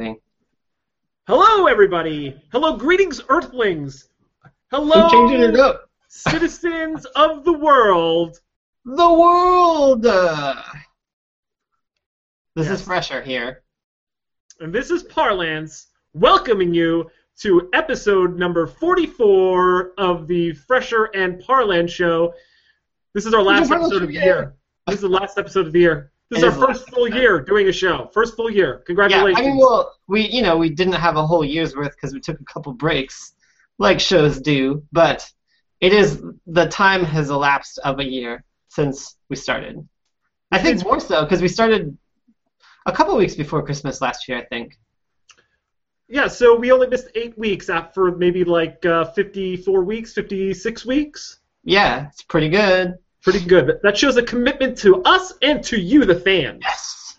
thing. Hello, everybody. Hello, greetings, Earthlings. Hello, Keep changing it up. citizens of the world. The world. Uh, this Yes. is fresher here. And this is Parlance welcoming you to episode number 44 of the Fresher and Parlance show. This is our last episode of the year. This is the last episode of the year. This is our first full year doing a show. First full year. Congratulations. Yeah. I mean, well, we you know we didn't have a whole year's worth because we took a couple breaks, like shows do. But it is the time has elapsed of a year since we started. I think It's- more so because we started a couple weeks before Christmas last year. I think. Yeah, so we only missed eight weeks after maybe like uh, 54 weeks, 56 weeks. Yeah, it's pretty good. Pretty good. That shows a commitment to us and to you, the fans. Yes.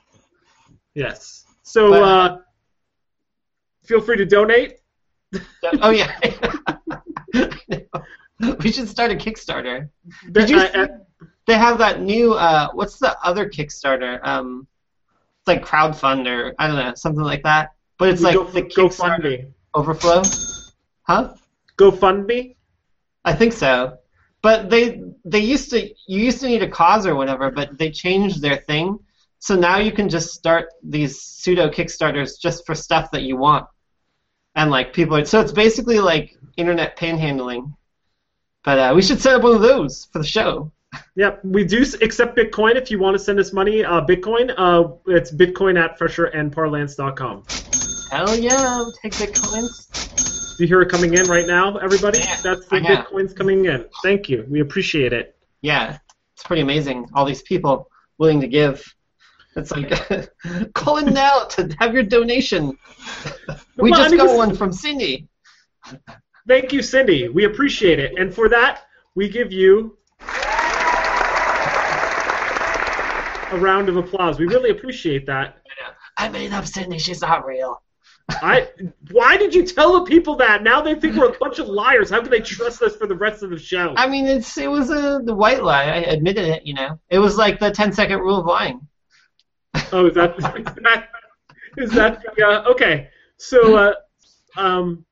Yes. So But- uh, feel free to donate. oh yeah. we should start a Kickstarter. Did you I- I- They have that new uh, what's the other Kickstarter? Um, it's like crowdfund or I don't know something like that. But it's like Go, the go Kickstarter fund me. overflow. Huh? GoFundMe. I think so. But they they used to you used to need a cause or whatever, but they changed their thing. So now you can just start these pseudo Kickstarters just for stuff that you want. And like people are, so it's basically like internet panhandling. But uh, we should set up one of those for the show. Yep, we do accept Bitcoin if you want to send us money. Uh, Bitcoin, uh, it's bitcoin at fresherandparlance.com. Hell yeah, take bitcoins. Do you hear it coming in right now, everybody? Yeah, That's the Bitcoins coming in. Thank you. We appreciate it. Yeah, it's pretty amazing. All these people willing to give. It's like call in now to have your donation. we just got one from Cindy. Thank you, Cindy. We appreciate it. And for that, we give you a round of applause. We really appreciate that. I made up Cindy. She's not real. I why did you tell the people that? Now they think we're a bunch of liars. How can they trust us for the rest of the show? I mean, it's it was a the white lie. I admitted it. You know, it was like the 10 second rule of lying. Oh, is that is that, is that the, uh, okay? So, uh, um,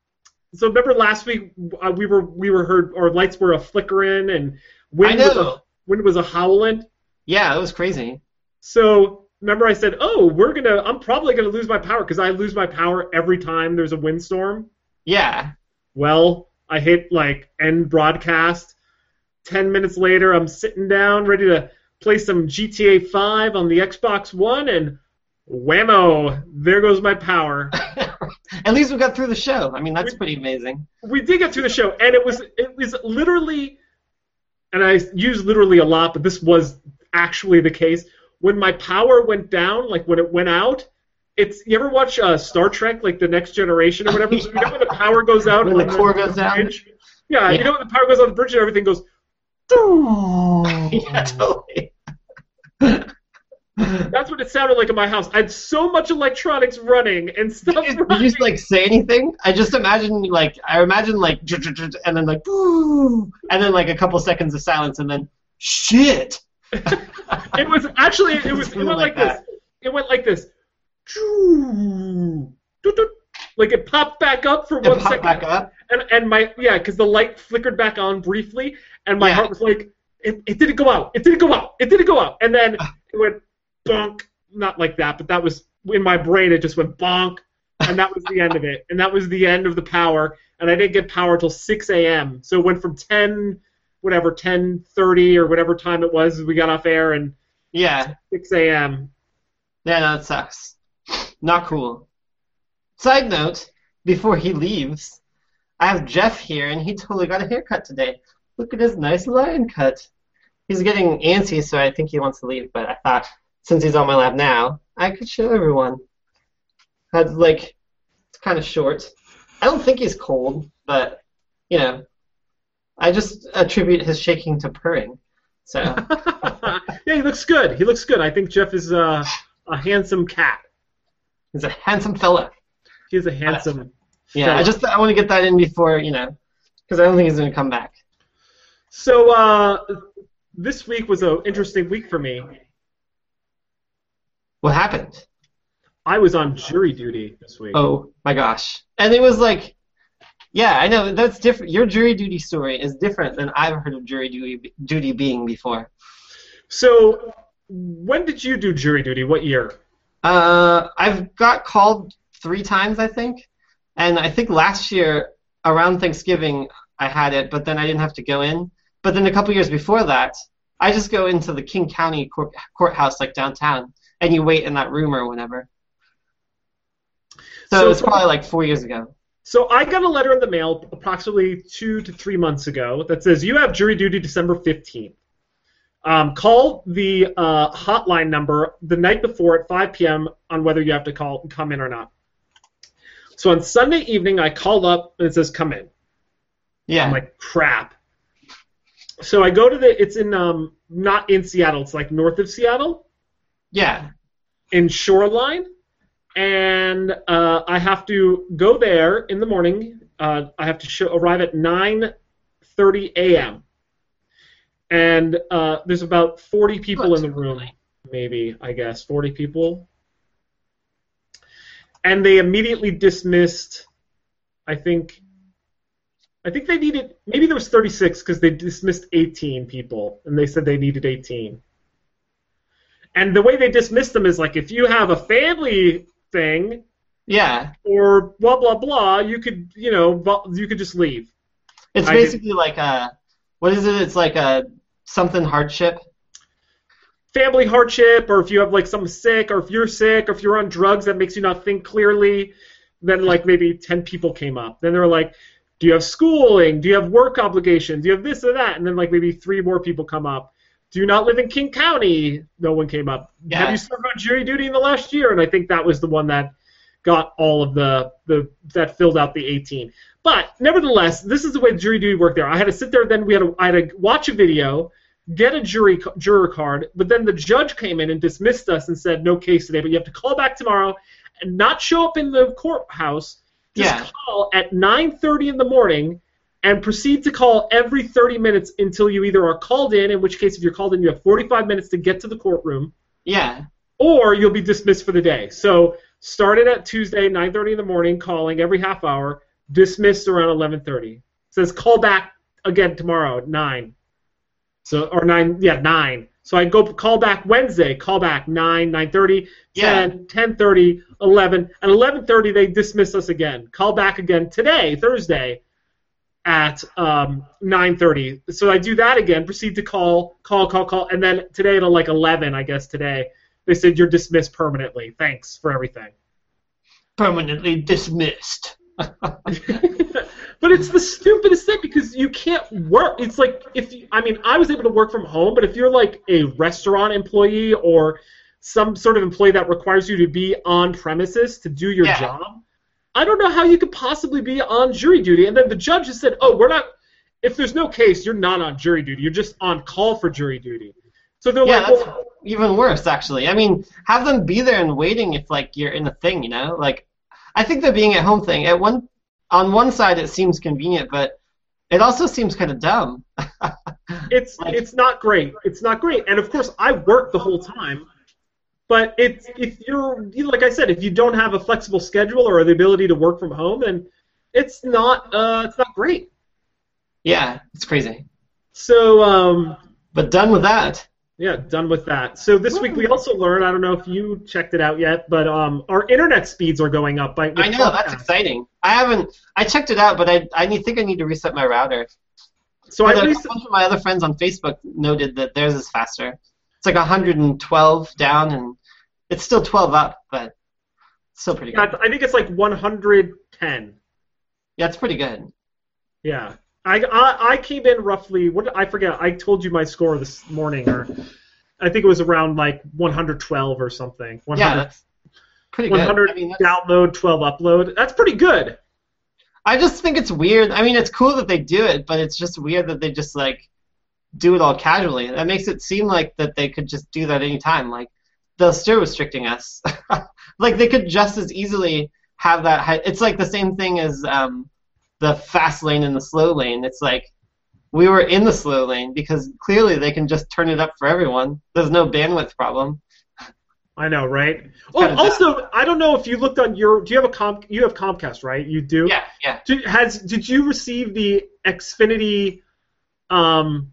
so remember last week uh, we were we were heard our lights were a flickering and wind was a wind was a howling. Yeah, it was crazy. So remember I said, oh, we're gonna I'm probably gonna lose my power because I lose my power every time there's a windstorm. Yeah. Well, I hit like end broadcast. Ten minutes later, I'm sitting down ready to play some GTA 5 on the Xbox One, and whammo, there goes my power. At least we got through the show. I mean, that's pretty amazing. we did get through the show, and it was it was literally, and I use literally a lot, but this was actually the case. When my power went down, like when it went out, it's you ever watch uh, Star Trek, like the Next Generation or whatever? So you know when the power goes out When the core goes down? bridge? Yeah, Yeah. you know when the power goes on the bridge and everything goes. yeah, totally. That's what it sounded like in my house. I had so much electronics running and stuff. Did you, did you just, like say anything? I just imagine like I imagine like and then like and then like a couple seconds of silence and then shit. It was actually it was it went like, like this. It went like this. Choo, doot, doot. Like it popped back up for It one popped second, back up. and and my yeah, because the light flickered back on briefly, and my Yeah. heart was like, it, it didn't go out, it didn't go out, it didn't go out, and then ah. it went bonk, not like that, but that was in my brain. It just went bonk, and that was the end of it, and that was the end of the power, and I didn't get power till 6 a.m. So it went from 10, whatever, 10:30 or whatever time it was we got off air, and Yeah. 6 a.m. Yeah, no, that sucks. Not cool. Side note, before he leaves, I have Jeff here, and he totally got a haircut today. Look at his nice lion cut. He's getting antsy, so I think he wants to leave, but I thought, since he's on my lap now, I could show everyone. Had, like, it's kind of short. I don't think he's cold, but, you know, I just attribute his shaking to purring. So, yeah, he looks good. He looks good. I think Jeff is uh, a handsome cat. he's a handsome fella. He's a handsome. Yeah, fella. I just I want to get that in before you know, because I don't think he's gonna come back. So uh, this week was an interesting week for me. What happened? I was on jury duty this week. Oh my gosh. And it was like, yeah, I know that's different. Your jury duty story is different than I've heard of jury duty duty being before. So, when did you do jury duty? What year? Uh, I've got called three times, I think, and I think last year around Thanksgiving I had it, but then I didn't have to go in. But then a couple years before that, I just go into the King County court, courthouse, like downtown, and you wait in that room or whatever. So, So- it's probably like four years ago. So I got a letter in the mail approximately two to three months ago that says you have jury duty December 15th. Um, call the uh, hotline number the night before at 5 p.m. on whether you have to call come in or not. So on Sunday evening, I called up and it says come in. Yeah. I'm like crap. So I go to the. It's in um not in Seattle. It's like north of Seattle yeah. in Shoreline, and uh, I have to go there in the morning. Uh, I have to show, arrive at 9:30 a.m. And uh, there's about 40 people in the room, maybe I guess 40 people. And they immediately dismissed. I think. I think they needed maybe there was 36 because they dismissed 18 people, and they said they needed 18. And the way they dismiss them is like if you have a family thing Yeah. or blah blah blah, you could you know you could just leave. It's I did- basically like a what is it? It's like a something hardship. Family hardship, or if you have like someone sick, or if you're sick, or if you're on drugs that makes you not think clearly, then like maybe ten people came up. Then they were like, "Do you have schooling? Do you have work obligations? Do you have this or that?" And then like maybe three more people come up. Do you not live in King County? No one came up. Yeah. Have you served on jury duty in the last year? And I think that was the one that got all of the the that filled out the 18. But nevertheless, this is the way jury duty worked there. I had to sit there, then we had to, I had to watch a video, get a jury juror card, but then the judge came in and dismissed us and said no case today, but you have to call back tomorrow and not show up in the courthouse. Just Yeah. call at 9:30 in the morning and proceed to call every 30 minutes until you either are called in, in which case if you're called in you have 45 minutes to get to the courtroom Yeah. or you'll be dismissed for the day. So started at Tuesday, 9:30 in the morning, calling every half hour, dismissed around 11:30. Says call back again tomorrow at nine. So or nine, yeah, nine. So I go call back Wednesday, call back 9, 9:30, 10, 10:30, 11, and 11:30 they dismiss us again. Call back again today, Thursday, at um, 9:30. So I do that again. Proceed to call, call, call, call, and then today at like 11, I guess today they said you're dismissed permanently. Thanks for everything. Permanently dismissed. but it's the stupidest thing because you can't work. It's like if you, I mean I was able to work from home, but if you're like a restaurant employee or some sort of employee that requires you to be on premises to do your Yeah. job, I don't know how you could possibly be on jury duty. And then the judge has said, "Oh, we're not. If there's no case, you're not on jury duty. You're just on call for jury duty." So they're Yeah, like, that's well, even worse, actually. I mean, have them be there and waiting if like you're in a thing, you know? Like, I think the being at home thing at one on one side it seems convenient, but it also seems kind of dumb. it's Like- it's not great. It's not great. And of course, I work the whole time. But it's if you're like I said, if you don't have a flexible schedule or the ability to work from home, then it's not uh, it's not great. yeah, it's crazy. So um, But done with that. yeah, done with that. So this week we also learned. I don't know if you checked it out yet, but um, our internet speeds are going up. By, I know that's exciting. I haven't. I checked it out, but I I need, think I need to reset my router. So I But a bunch of my other friends on Facebook noted that theirs is faster. It's like 112 down, and it's still 12 up, but still pretty good. I think it's like 110. Yeah, it's pretty good. Yeah. I, I, I came in roughly what I forget I told you my score this morning or I think it was around like 112 or something. 100, Yeah, that's pretty good. 100 I mean, download, 12 upload. That's pretty good. I just think it's weird. I mean, it's cool that they do it, but it's just weird that they just like do it all casually. That makes it seem like that they could just do that anytime. Like they're still restricting us. like they could just as easily have that. High, it's like the same thing as um, the fast lane and the slow lane. It's like we were in the slow lane because clearly they can just turn it up for everyone. There's no bandwidth problem. I know, right? Oh, also, I don't know if you looked on your. Do you have a com? You have Comcast, right? You do. Yeah, yeah. Did, has did you receive the Xfinity um,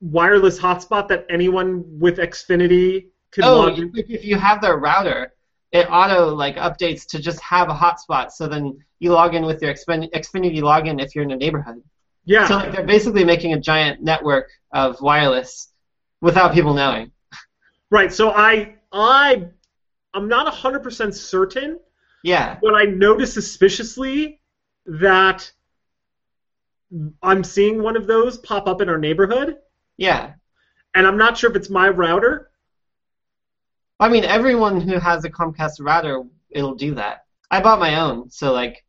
wireless hotspot that anyone with Xfinity could Oh, log in? if you have their router, it auto like updates to just have a hotspot. So then you log in with your Xfin- Xfinity login if you're in a neighborhood. Yeah. So like, they're basically making a giant network of wireless without people knowing. right. So I I I'm not hundred percent certain, Yeah, but I notice suspiciously that I'm seeing one of those pop up in our neighborhood, yeah. and I'm not sure if it's my router. I mean, everyone who has a Comcast router, it'll do that. I bought my own, so like,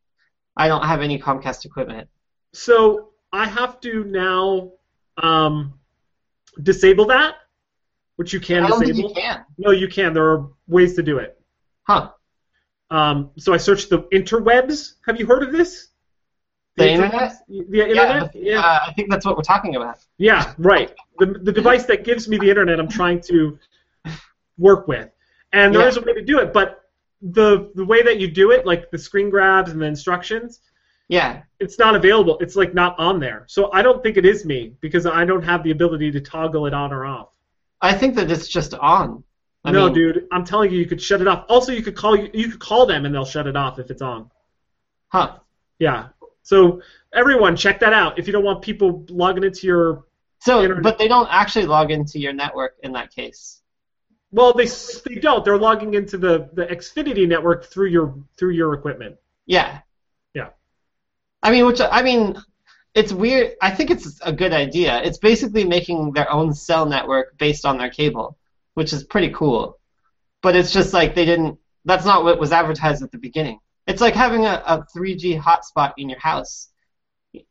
I don't have any Comcast equipment. So I have to now um, disable that, which you can I don't think disable. you can. No, you can. There are ways to do it. Huh? Um, so I searched the interwebs. Have you heard of this? The interwebs? internet? The internet? Yeah, uh, I think that's what we're talking about. Yeah, right. The, the device that gives me the internet, I'm trying to work with, and there Yeah. is a way to do it. But the the way that you do it, like the screen grabs and the instructions, Yeah. it's not available. It's like not on there. So I don't think it is me because I don't have the ability to toggle it on or off. I think that it's just on. I no, mean, dude, I'm telling you, you could shut it off. Also, you could call you, you could call them and they'll shut it off if it's on. Huh. Yeah. So everyone, check that out. If you don't want people logging into your So, Internet. but they don't actually log into your network in that case. Well, they they don't. They're logging into the the Xfinity network through your through your equipment. Yeah. Yeah. I mean, which I mean, it's weird. I think it's a good idea. It's basically making their own cell network based on their cable, which is pretty cool. But it's just like they didn't. That's not what was advertised at the beginning. It's like having a, a 3G hotspot in your house,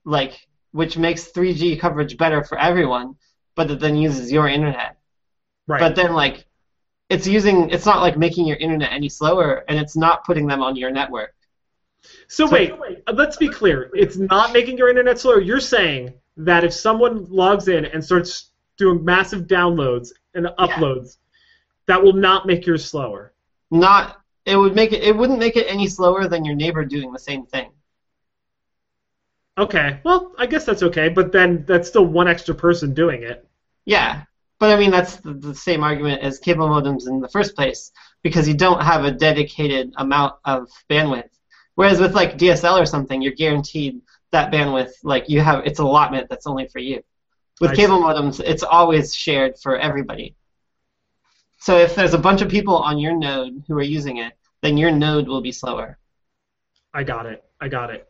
like which makes 3G coverage better for everyone, but it then uses your internet. Right. But then like, it's using. It's not like making your internet any slower, and it's not putting them on your network. so so- wait, uh, let's be clear. It's not making your internet slower. You're saying that if someone logs in and starts doing massive downloads and uploads, that will not make yours slower. not it would make it it wouldn't make it any slower than your neighbor doing the same thing Okay. Well, I guess that's okay, but then that's still one extra person doing it. yeah but i mean that's the, the same argument as cable modems in the first place because you don't have a dedicated amount of bandwidth whereas with like dsl or something you're guaranteed that bandwidth like you have it's allotment that's only for you with I cable modems it's always shared for everybody so if there's a bunch of people on your node who are using it then your node will be slower I got it. I got it.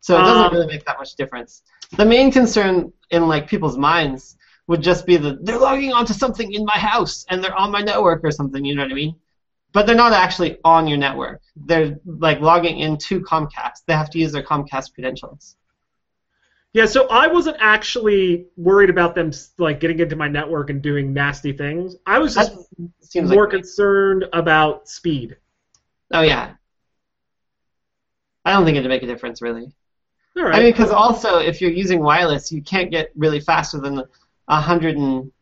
So it doesn't Um, really make that much difference. The main concern in like people's minds would just be the they're logging onto something in my house and they're on my network or something. You know what I mean? But they're not actually on your network. They're like logging into Comcast. They have to use their Comcast credentials. Yeah, so I wasn't actually worried about them like getting into my network and doing nasty things. I was just more like concerned about speed. Oh yeah, I don't think it'd make a difference really. All right. I mean, because also if you're using wireless, you can't get really faster than the, 100 and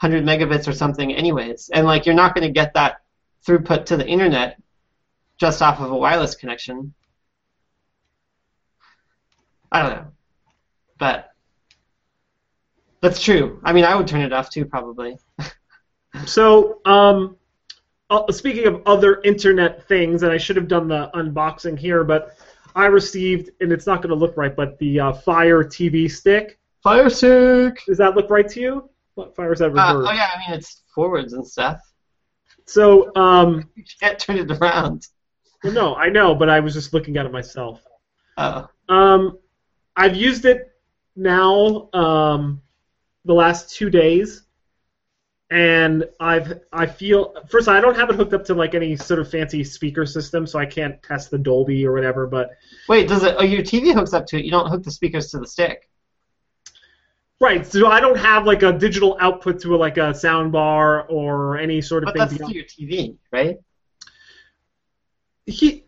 100 megabits or something anyways. And like you're not going to get that throughput to the internet just off of a wireless connection. I don't know. But that's true. I mean i would turn it off too probably. So um, uh, speaking of other internet things and i should have done the unboxing here but i received and it's not going to look right but the uh, fire tv stick. Fire stick. Does that look right to you? What Fire is that Uh, oh yeah, I mean it's forwards and stuff. So, um, You can't turn it around. well, no, I know, but I was just looking at it myself. Oh. Um, I've used it now um, the last two days, and I've I feel first I don't have it hooked up to like any sort of fancy speaker system, so I can't test the Dolby or whatever. But Wait, does it? Oh, your TV hooks up to it. You don't hook the speakers to the stick. Right, so I don't have like a digital output to a, like a sound bar or any sort of But thing. that's beyond- through your TV, right? He,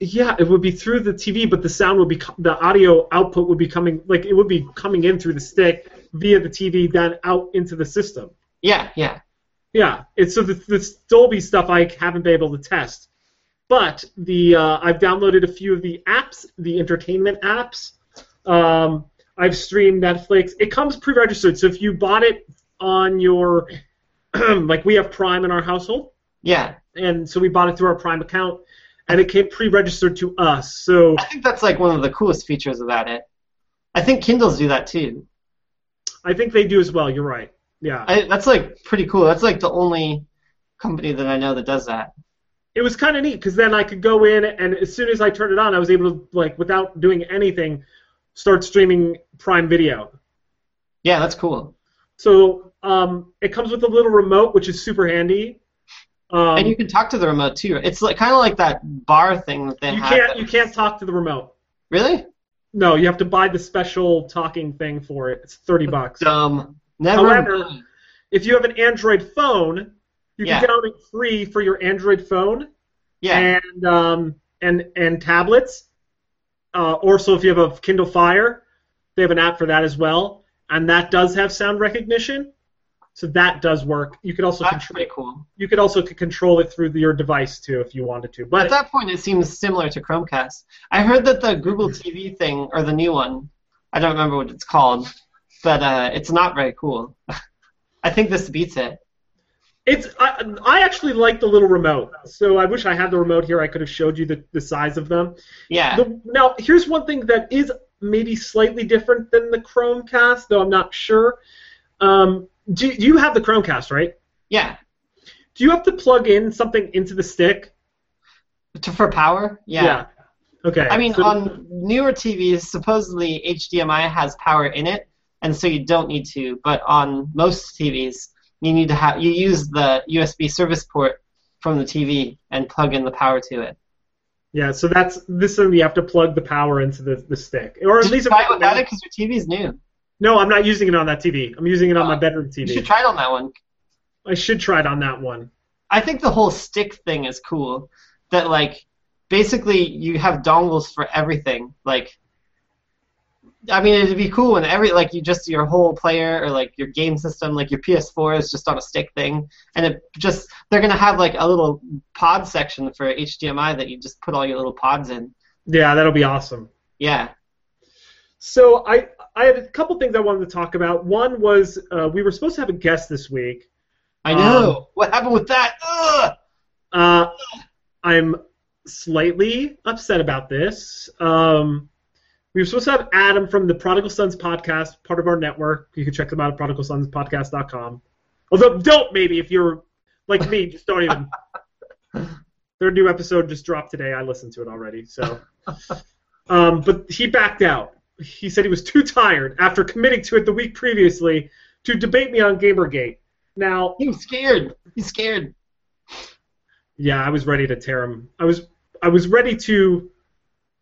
yeah, it would be through the TV, but the sound would be co- the audio output would be coming like it would be coming in through the stick via the TV, then out into the system. Yeah, yeah. Yeah, it's so the, the Dolby stuff I haven't been able to test, but the uh, I've downloaded a few of the apps, the entertainment apps. Um, I've streamed Netflix. It comes pre-registered, so if you bought it on your like we have Prime in our household, Yeah. and so we bought it through our Prime account, and it came pre-registered to us. So I think that's like one of the coolest features about it. I think Kindles do that too. I think they do as well. You're right. Yeah. I, that's like pretty cool. That's like the only company that I know that does that. it was kind of neat because then I could go in and as soon as I turned it on, I was able to like without doing anything, start streaming Prime Video. Yeah, that's cool. So um, it comes with a little remote, which is super handy. Um, and you can talk to the remote too. It's like kind of like that bar thing that they you have. can't you can't talk to the remote. Really? No, you have to buy the special talking thing for it. It's thirty bucks. Dumb. Never. However- mind. If you have an Android phone, you Yeah. can download it free for your Android phone. yeah. and um, and and tablets. Uh, also, if you have a Kindle Fire, they have an app for that as well, and that does have sound recognition, so that does work. You could also that's control cool. you could also control it through your device too if you wanted to. But At that point, it seems similar to Chromecast. I heard that the Google TV thing, or the new one, I don't remember what it's called, but uh, it's not very cool. I think this beats it. It's I, I actually like the little remote, so I wish I had the remote here. I could have showed you the, the size of them. Yeah. The, now, here's one thing that is maybe slightly different than the Chromecast, though I'm not sure. Um, do, do you have the Chromecast, right? Yeah. Do you have to plug in something into the stick? To, for power? Yeah. Okay. I mean, so- on newer TVs, supposedly HDMI has power in it, and so you don't need to. But on most TVs, you need to have you use the USB service port from the TV and plug in the power to it. yeah. So that's this one. You have to plug the power into the, the stick, or at Did you least try if- it without it because your TV's new. No, I'm not using it on that TV. I'm using it on oh, my Oh. bedroom You TV. should try it on that one. I should try it on that one. I think the whole stick thing is cool. That like basically you have dongles for everything. Like I mean it'd be cool when every like you just your whole player or like your game system, like your PS4 is just on a stick thing. And it just they're gonna have like a little pod section for HDMI that you just put all your little pods in. Yeah, that'll be awesome. Yeah. So I I had a couple things I wanted to talk about. One was uh, we were supposed to have a guest this week. I know. what happened with that? Ugh! Uh, I'm slightly upset about this. Um, we were supposed to have Adam from the Prodigal Sons podcast, part of our network. You can check them out at prodigalsonspodcast.com. Although, don't maybe if you're like me, just don't even. Their new episode just dropped today. I listened to it already. So, um, but he backed out. He said he was too tired after committing to it the week previously to debate me on GamerGate. Now, He was scared. He's scared. yeah, I was ready to tear him. I was I was ready to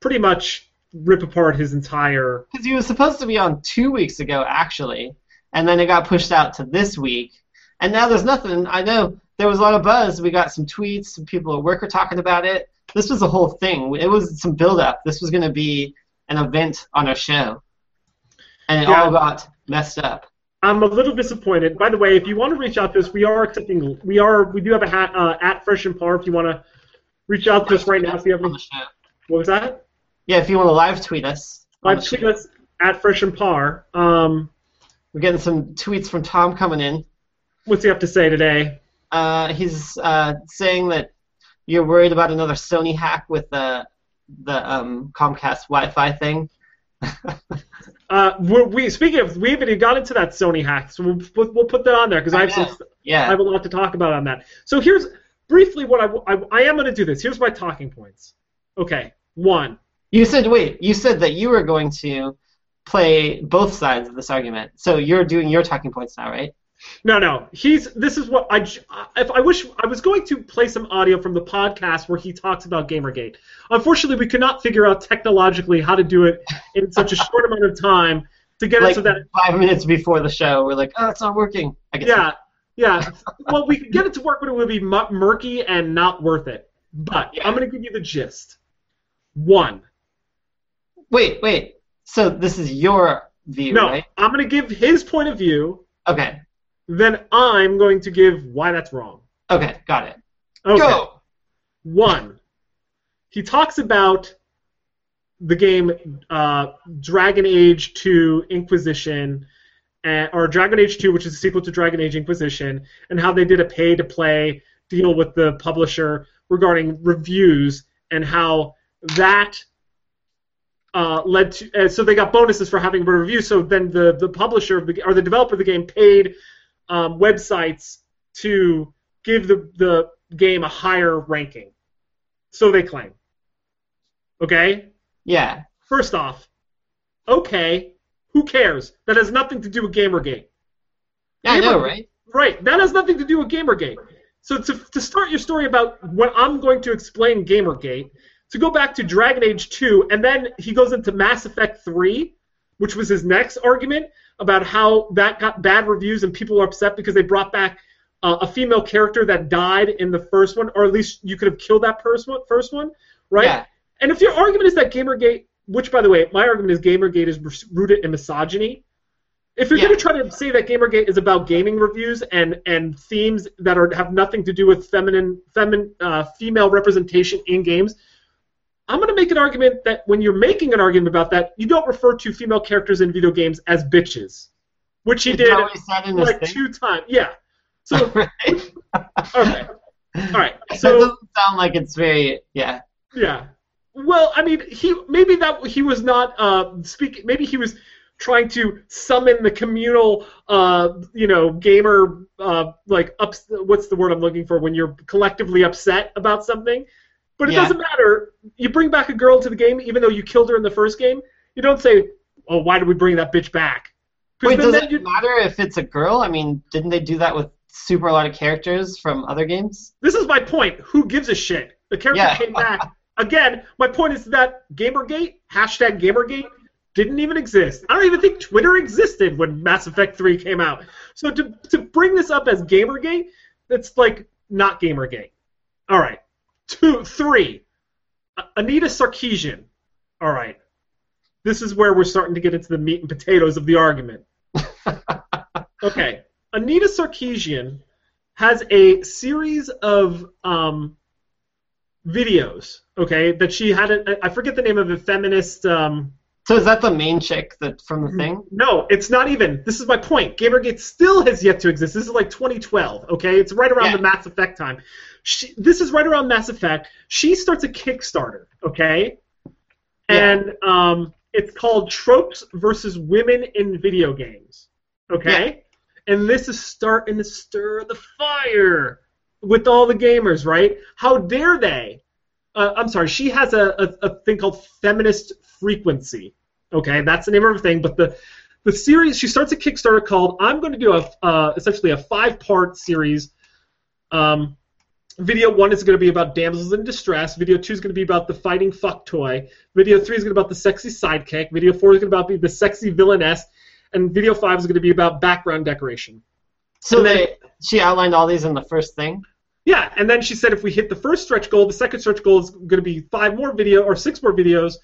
pretty much rip apart his entire. Because he was supposed to be on two weeks ago, actually, and then it got pushed out to this week. And now there's nothing. I know there was a lot of buzz. We got some tweets. Some people at work are talking about it. This was a whole thing. It was some build-up. This was going to be an event on our show, and it Yeah. all got messed up. I'm a little disappointed. By the way, if you want to reach out to us, we are accepting. We are. We do have a hat uh, at Fresh and Par. If you want to reach out to us right now, if you have any. What was that? Yeah, if you want to live tweet us. Live tweet us at Fresh and Par. Um, We're getting some tweets from Tom coming in. what's he have to say today? Uh, he's uh, saying that you're worried about another Sony hack with the the um, Comcast Wi-Fi thing. Uh, we're, speaking of, we haven't even got into that Sony hack, so we'll, we'll, put that on there because I have some. I have a lot to talk about on that. So here's briefly what I, I, I am going to do this. Here's my talking points. Okay, one. You said wait. You said that you were going to play both sides of this argument. So you're doing your talking points now, right? No, no. He's. This is what I. If I wish I was going to play some audio from the podcast where he talks about GamerGate. Unfortunately, we could not figure out technologically how to do it in such a short amount of time to get it Like so that. five minutes before the show, we're like, oh, it's not working. I guess. Yeah, yeah. Well, we could get it to work, but it would be murky and not worth it. But Yeah. I'm going to give you the gist. One. Wait, wait. So this is your view, No, right? I'm going to give his point of view. Okay. then I'm going to give why that's wrong. Okay, got it. Okay. Go. One, he talks about the game uh, Dragon Age 2 Inquisition, uh, or Dragon Age 2, which is a sequel to Dragon Age Inquisition, and how they did a pay to play deal with the publisher regarding reviews, and how that uh, led to. Uh, so they got bonuses for having a review, so then the, the publisher of the, or the developer of the game paid um, websites to give the, the game a higher ranking. So they claim. Okay? Yeah. First off, okay, who cares? That has nothing to do with Gamergate. Yeah, I know, right? Right, that has nothing to do with Gamergate. So to, to start your story about what I'm going to explain Gamergate, to go back to Dragon Age 2, and then he goes into Mass Effect 3, which was his next argument about how that got bad reviews and people are upset because they brought back uh, a female character that died in the first one, or at least you could have killed that first one, first one, right? Yeah. And if your argument is that Gamergate, which by the way, my argument is Gamergate is rooted in misogyny. If you're Yeah. going to try to say that Gamergate is about gaming reviews and, and themes that are have nothing to do with feminine feminine uh, female representation in games, I'm going to make an argument that when you're making an argument about that, you don't refer to female characters in video games as bitches, which he did he said in his like two times. Yeah. So right? okay, all right. that So doesn't sound like it's very yeah. Yeah. Well, I mean, he maybe that he was not uh, speaking. Maybe he was trying to summon the communal, uh, you know, gamer uh, like ups. What's the word I'm looking for when you're collectively upset about something? But it Yeah. doesn't matter. You bring back a girl to the game, even though you killed her in the first game. You don't say, "Oh, why did we bring that bitch back?" Wait, does it matter if it's a girl? I mean, didn't they do that with super a lot of characters from other games? This is my point. Who gives a shit? The character Yeah. came back. Again, my point is that Gamergate, hashtag Gamergate, didn't even exist. I don't even think Twitter existed when Mass Effect 3 came out. So to, to bring this up as Gamergate, it's like not Gamergate. All right. Two, three. Anita Sarkeesian. All right. This is where we're starting to get into the meat and potatoes of the argument. Okay. Anita Sarkeesian has a series of um, videos, okay, that she had. A, I forget the name of it. Feminist. Um, So is that the main chick that from the thing? no, it's not even. This is my point. Gamergate still has yet to exist. This is like 2012. Okay, it's right around Yeah. the Mass Effect time. She, this is right around Mass Effect. She starts a Kickstarter. Okay, Yeah. and um, it's called Tropes versus Women in Video Games. Okay, and this is starting to stir the fire with all the gamers, right? How dare they? Uh, I'm sorry. She has a, a, a thing called Feminist Frequency. Okay, that's the name of her thing. But the the series she starts a Kickstarter called I'm going to do a uh, essentially a five part series. Um, video one is going to be about damsels in distress. Video two is going to be about the fighting fuck toy. Video three is going to be about the sexy sidekick. Video four is going to be about the sexy villainess. And video five is going to be about background decoration. So they she outlined all these in the first thing. Yeah, and then she said if we hit the first stretch goal, the second stretch goal is going to be five more video or six more videos.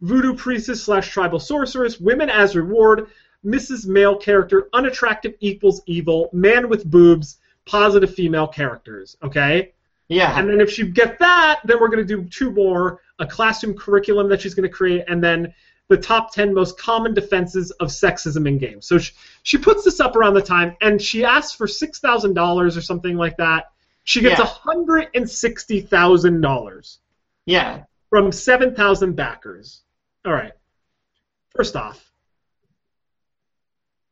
Voodoo priestess slash tribal sorceress, women as reward, Mrs. Male character, unattractive equals evil, man with boobs, positive female characters. Okay, Yeah. and then if she get that, then we're going to do two more: a classroom curriculum that she's going to create, and then the top 10 most common defenses of sexism in games. So she, she puts this up around the time, and she asks for $6,000 or something like that. She gets Yeah. $160,000 yeah. from 7,000 backers. All right. First off,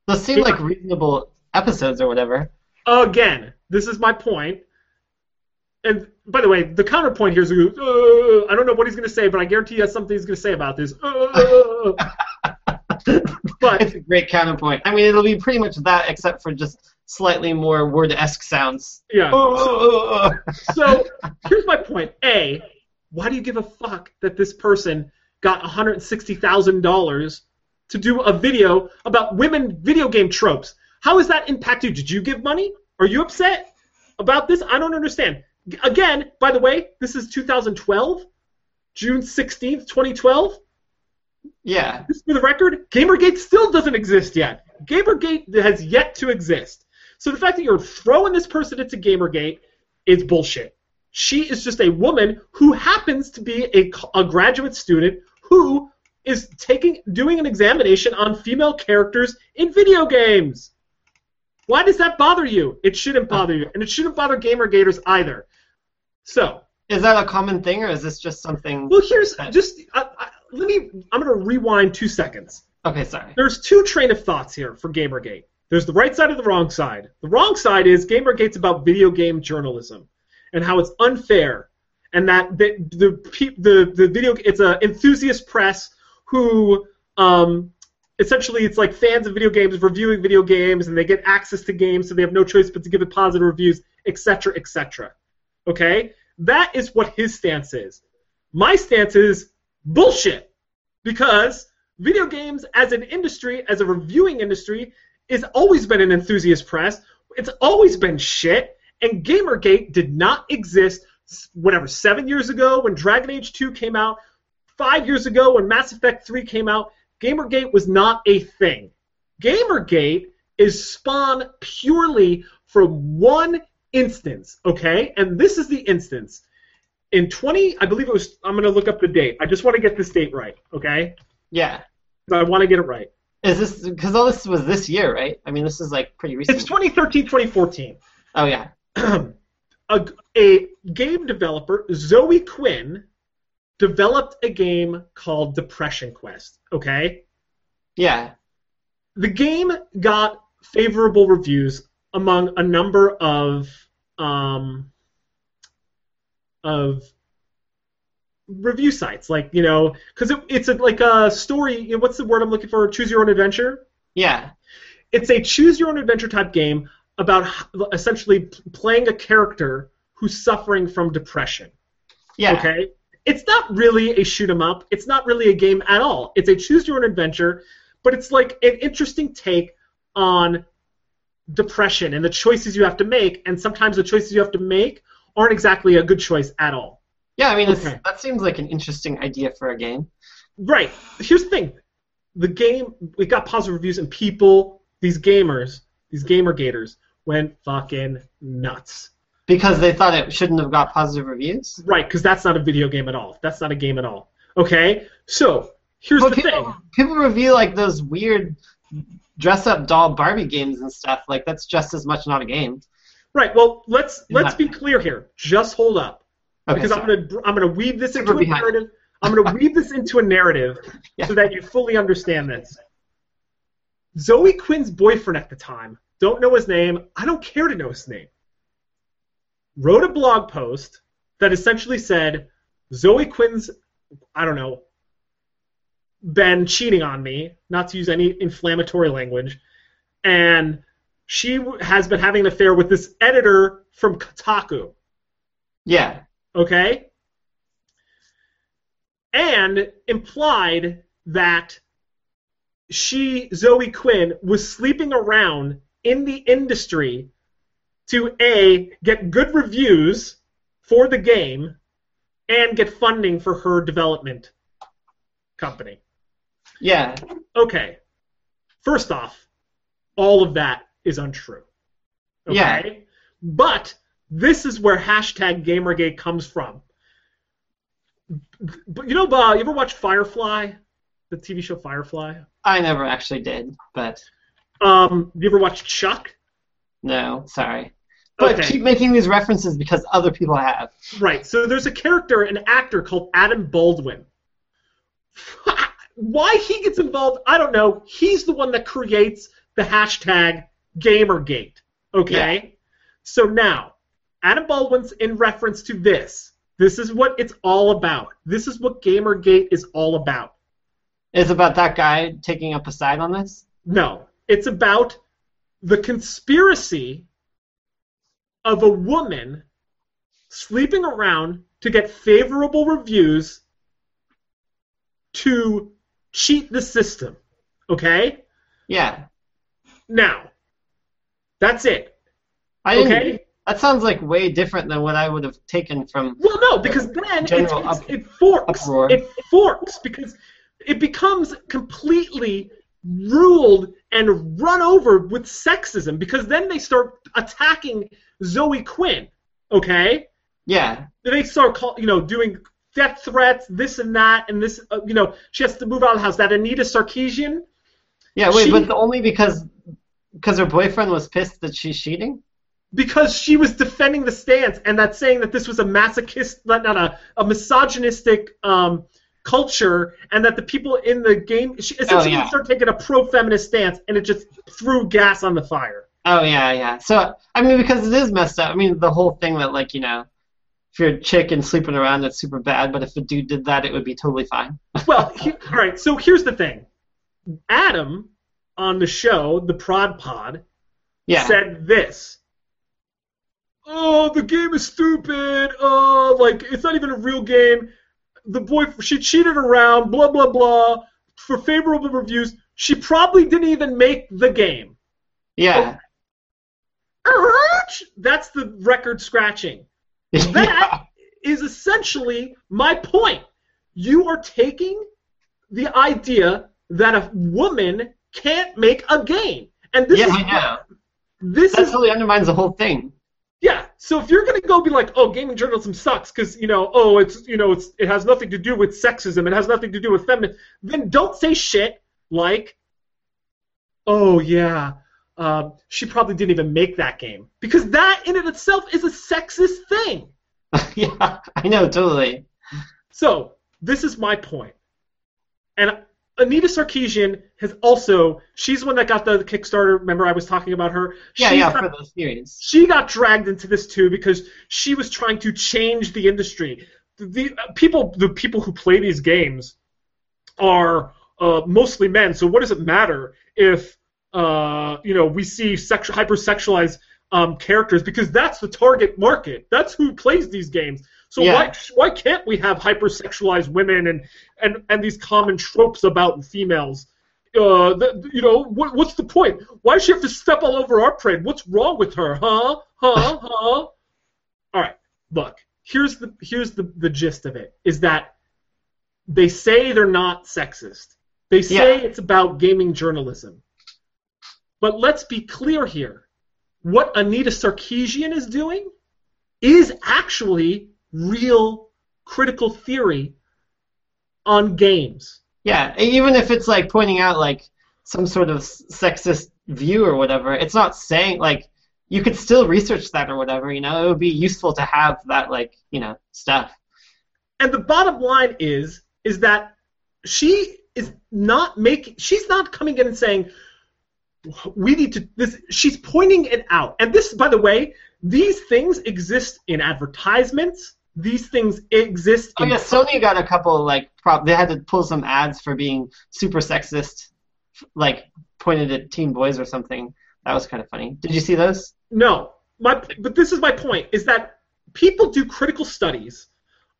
Those seem like reasonable episodes or whatever. again, this is my point. And by the way, the counterpoint here is, uh, I don't know what he's going to say, but I guarantee has something he's going to say about this. Uh, but It's a great counterpoint. I mean, it'll be pretty much that, except for just slightly more word-esque sounds. yeah. Oh, So here's my point. A, why do you give a fuck that this person got $160,000 to do a video about women video game tropes? How has that impacted you? Did you give money? Are you upset about this? I don't understand. Again, by the way, this is 2012, June 16th, 2012. yeah. Just for the record, Gamergate still doesn't exist yet. Gamergate has yet to exist. So the fact that you're throwing this person into Gamergate is bullshit. She is just a woman who happens to be a, a graduate student who is taking doing an examination on female characters in video games. Why does that bother you? It shouldn't bother you, and it shouldn't bother Gamergaters either. So, Is that a common thing, or is this just something? well, here's just uh, uh, let me. I'm gonna rewind two seconds. Okay, sorry. There's two train of thoughts here for Gamergate. There's the right side of the wrong side. The wrong side is Gamergate's about video game journalism and how it's unfair, and that the the the, the video it's a enthusiast press who um, essentially it's like fans of video games reviewing video games, and they get access to games, so they have no choice but to give it positive reviews, etc., etc. Okay, that is what his stance is. My stance is bullshit because video games as an industry, as a reviewing industry, has always been an enthusiast press. It's always been shit, and Gamergate did not exist. Whatever, seven years ago when Dragon Age 2 came out, five years ago when Mass Effect 3 came out, Gamergate was not a thing. Gamergate is spawned purely from one instance, okay? And this is the instance. In 20, I believe it was, I'm going to look up the date. I just want to get this date right, okay? Yeah. I want to get it right. Is this because all this was this year, right? I mean, this is like pretty recent. It's 2013, 2014. oh yeah. a, a game developer, Zoe Quinn, developed a game called Depression Quest. Okay, Yeah. the game got favorable reviews among a number of um, of review sites, like you know, because it, it's a, like a story. You know, what's the word I'm looking for? Choose your own adventure. Yeah. It's a choose your own adventure type game about essentially playing a character who's suffering from depression. Yeah. Okay? It's not really a shoot 'em up. It's not really a game at all. It's a choose your own adventure, but it's like an interesting take on depression and the choices you have to make, and sometimes the choices you have to make aren't exactly a good choice at all. Yeah. I mean, it's, Okay. that seems like an interesting idea for a game. Right. Here's the thing. The game we got positive reviews and people, these gamers, these gamer gators, went fucking nuts. Because they thought it shouldn't have got positive reviews. Right, because that's not a video game at all. That's not a game at all. Okay? So, here's But the people, thing. people review like those weird dress-up doll Barbie games and stuff. Like that's just as much not a game. Right, well, let's let's be clear here. Just hold up. Okay. because I'm gonna I'm gonna weave this into a behind. narrative. I'm gonna weave this into a narrative Yeah. so that you fully understand this. Zoe Quinn's boyfriend at the time, don't know his name. I don't care to know his name. Wrote a blog post that essentially said Zoe Quinn's I don't know been cheating on me, not to use any inflammatory language, and she has been having an affair with this editor from Kotaku Yeah. Okay? And implied that she, Zoe Quinn, was sleeping around in the industry to A, get good reviews for the game and get funding for her development company. Yeah. Okay. First off, all of that is untrue. Okay? Yeah. But this is where hashtag Gamergate comes from. But you know, uh, you ever watch Firefly, the TV show Firefly? I never actually did, but Um, you ever watch Chuck? no, sorry. But Okay. keep making these references because other people have. Right. So there's a character, an actor called Adam Baldwin. Why he gets involved, I don't know. He's the one that creates the hashtag Gamergate. Okay? Yeah. So now, Adam Baldwin's in reference to this. This is what it's all about. This is what Gamergate is all about. Is about that guy taking up a side on this? No, it's about the conspiracy of a woman sleeping around to get favorable reviews to cheat the system. Okay? Yeah. Now, that's it. I Okay? That sounds like way different than what I would have taken from. Well, no, because then it's, it's- up- it forks. uproar. It forks because it becomes completely ruled and run over with sexism because then they start attacking Zoe Quinn. Okay, Yeah. they start call, you know doing death threats, this and that, and this. Uh, you know, she has to move out of the house. That Anita Sarkeesian. Yeah, wait, She- but only because because her boyfriend was pissed that she's cheating? Because she was defending the stance and that's saying that this was a masochist, not not a, a misogynistic um, culture, and that the people in the game she essentially yeah. started taking a pro-feminist stance, and it just threw gas on the fire. Oh yeah, yeah. So I mean, because it is messed up. I mean, the whole thing that like you know, if you're a chick and sleeping around, that's super bad. But if a dude did that, it would be totally fine. Well, he, all right. So here's the thing: Adam on the show, the Prod Pod, Yeah. said this. Oh, the game is stupid. Oh, like it's not even a real game. The boy, she cheated around. Blah blah blah. For favorable reviews, she probably didn't even make the game. yeah. Oh. That's the record scratching. yeah. That is essentially my point. You are taking the idea that a woman can't make a game, and this Yeah, is I know. this That is totally undermines the whole thing. So if you're gonna go be like, oh, gaming journalism sucks because you know, oh, it's you know, it's it has nothing to do with sexism, it has nothing to do with feminism, then don't say shit like, oh yeah, um, she probably didn't even make that game because that in and itself is a sexist thing. yeah, I know, totally. So this is my point, and Anita Sarkeesian has also she's the one that got the Kickstarter. Remember I was talking about her. Yeah, She's yeah, got- for the series. she got dragged into this too because she was trying to change the industry. The, the uh, people, the people who play these games, are uh, mostly men. So what does it matter if uh, you know we see sexual, hypersexualized um, characters because that's the target market. That's who plays these games. So Yeah. why why can't we have hypersexualized women and and and these common tropes about females? Uh, the, you know, what, what's the point? Why does she have to step all over our parade? What's wrong with her? Huh? Huh? huh? All right. Look, here's the here's the the gist of it is that they say they're not sexist. They say Yeah. it's about gaming journalism. But let's be clear here. What Anita Sarkeesian is doing is actually real critical theory on games. Yeah, even if it's like pointing out like some sort of sexist view or whatever, it's not saying like you could still research that or whatever. You know, it would be useful to have that like you know stuff. And the bottom line is is that she is not making she's not coming in and saying we need to this she's pointing it out. And this by the way, these things exist in advertisements. These things exist Oh yeah, Sony got a couple like prop. They had to pull some ads for being super sexist, like pointed at teen boys or something. That was kind of funny. Did you see those? No, my but this is my point is that people do critical studies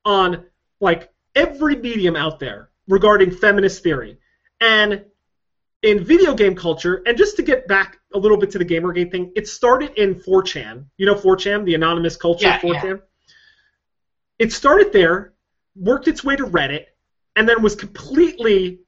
on like every medium out there regarding feminist theory, and in video game culture, and just to get back a little bit to the Gamergate thing, it started in 4chan. You know 4chan, the anonymous culture Yeah, of 4chan. It started there, worked its way to Reddit, and then was completely.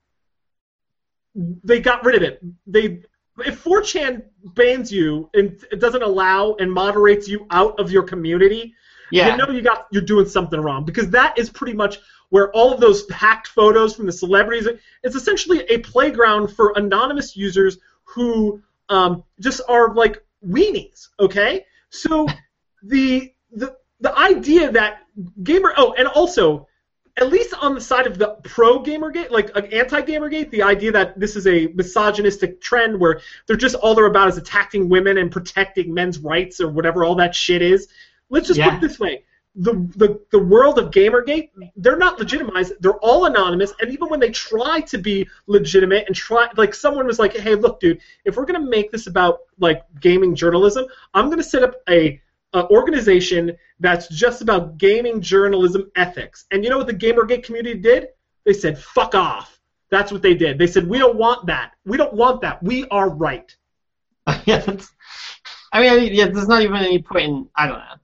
They got rid of it. They if 4chan bans you and it doesn't allow and moderates you out of your community, Yeah. you know you got you're doing something wrong because that is pretty much where all of those hacked photos from the celebrities. It's essentially a playground for anonymous users who um, just are like weenies. Okay, so the the the idea that gamer oh and also at least on the side of the pro gamergate like uh, an anti gamergate the idea that this is a misogynistic trend where they're just all they're about is attacking women and protecting men's rights or whatever all that shit is. Let's just put it this way. The, the the world of gamergate they're not legitimized. They're all anonymous. And even when they try to be legitimate and try like someone was like hey look dude if we're going to make this about like gaming journalism i'm going to set up a uh, organization that's just about gaming journalism ethics. And you know what the Gamergate community did? They said, fuck off. That's what they did. They said, we don't want that. We don't want that. We are right. yeah. I mean, yeah. There's not even any point in. I don't know.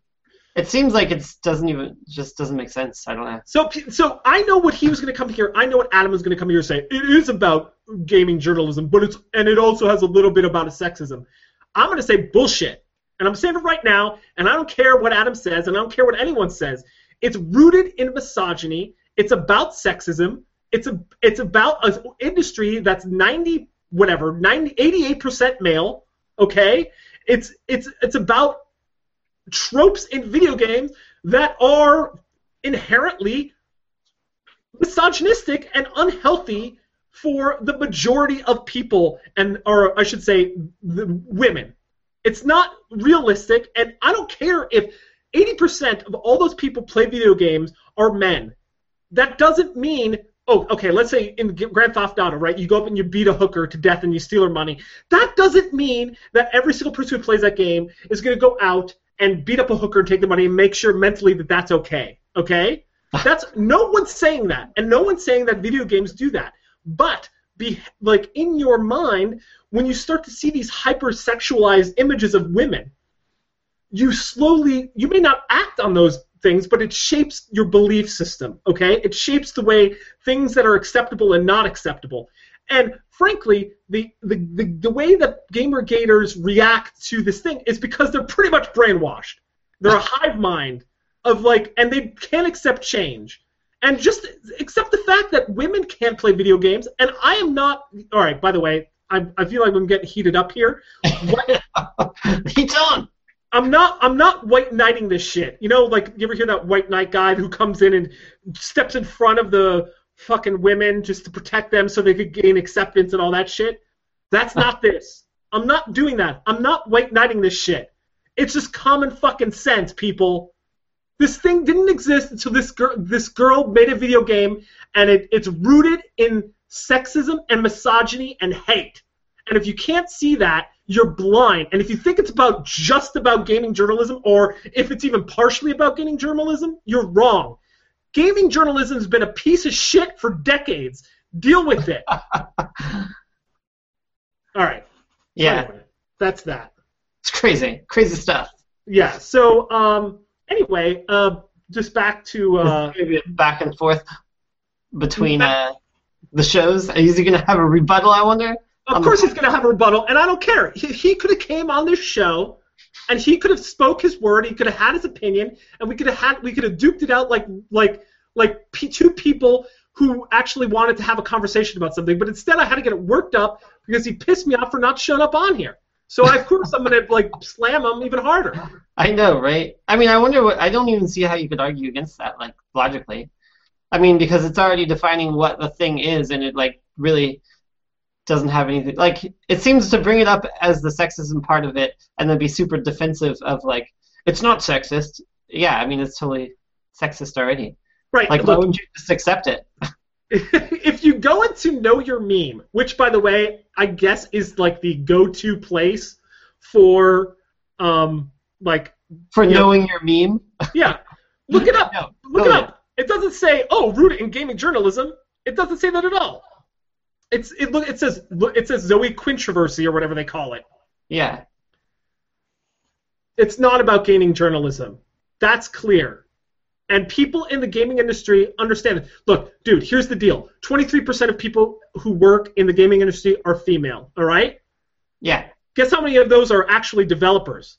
It seems like it doesn't even just doesn't make sense. I don't know. So, so I know what he was going to come here. I know what Adam was going to come here and say. It is about gaming journalism, but it's and it also has a little bit about a sexism. I'm going to say bullshit, and I'm saying it right now. And I don't care what Adam says, and I don't care what anyone says. It's rooted in misogyny. It's about sexism. It's a it's about an industry that's 90 whatever 90 88% male. Okay, it's it's it's about tropes in video games that are inherently misogynistic and unhealthy for the majority of people and or I should say the women. It's not realistic and I don't care if 80% of all those people play video games are men. That doesn't mean oh, okay, let's say in Grand Theft Auto, right? You go up and you beat a hooker to death and you steal her money. That doesn't mean that every single person who plays that game is going to go out and beat up a hooker and take the money and make sure mentally that that's okay. Okay? That's no one's saying that, and no one's saying that video games do that. But be like in your mind when you start to see these hypersexualized images of women, you slowly you may not act on those things, but it shapes your belief system. Okay? It shapes the way things that are acceptable and not acceptable. And frankly, the, the, the, the way that gamer gators react to this thing is because they're pretty much brainwashed. They're a hive mind of like, and they can't accept change. And just accept the fact that women can't play video games. And I am not. All right. By the way, I, I feel like I'm getting heated up here. He's on. I'm not I'm not white knighting this shit. You know, like you ever hear that white knight guy who comes in and steps in front of the fucking women just to protect them so they could gain acceptance and all that shit? That's not this. I'm not doing that. I'm not white knighting this shit. It's just common fucking sense, people. This thing didn't exist until this girl this girl made a video game and it, it's rooted in sexism and misogyny and hate. And if you can't see that, you're blind. And if you think it's about just about gaming journalism, or if it's even partially about gaming journalism, you're wrong. Gaming journalism has been a piece of shit for decades. Deal with it. All right. Yeah, Anyway, that's that. it's crazy, crazy stuff. Yeah. So um, anyway, uh, just back to uh, back and forth between uh, the shows. Is he gonna have a rebuttal? I wonder. Of course, he's going to have a rebuttal, and I don't care. He, he could have came on this show, and he could have spoke his word. He could have had his opinion, and we could have had we could have duked it out like like like p- two people who actually wanted to have a conversation about something. But instead, I had to get it worked up because he pissed me off for not showing up on here. So of course, I'm going to like slam them even harder. I know, right? I mean, I wonder what. I don't even see how you could argue against that, like logically. I mean, because it's already defining what the thing is, and it like really doesn't have anything. Like, it seems to bring it up as the sexism part of it, and then be super defensive of like, it's not sexist. Yeah, I mean, it's totally sexist already. Right. Like, why look, wouldn't you just accept it? if you go into know your meme, which by the way, I guess is like the go-to place for um like For Yeah. knowing your meme. yeah, look it up. No, Look no, it up. It doesn't say oh root in gaming journalism. It doesn't say that at all. It's it look it says it says Zoe Quintroversy or whatever they call it. Yeah. It's not about gaming journalism. That's clear. And people in the gaming industry understand it. Look, dude, here's the deal. 23% of people who work in the gaming industry are female, all right? Yeah. Guess how many of those are actually developers?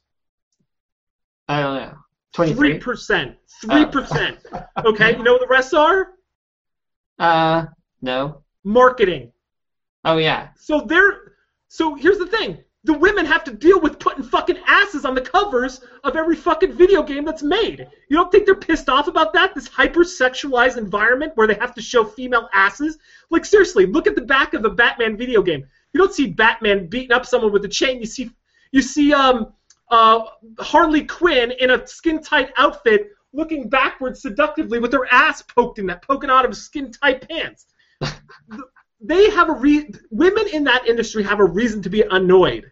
I don't know. 23? 3%. 3%. Okay, you know what the rest are? Uh, no. Marketing. Oh, yeah. So they're so here's the thing. The women have to deal with putting fucking asses on the covers of every fucking video game that's made. You don't think they're pissed off about that? This hypersexualized environment where they have to show female asses? Like seriously, look at the back of a Batman video game. You don't see Batman beating up someone with a chain. You see you see um uh Harley Quinn in a skin tight outfit looking backwards seductively with her ass poked in that poking out of skin tight pants they have a re- women in that industry have a reason to be annoyed.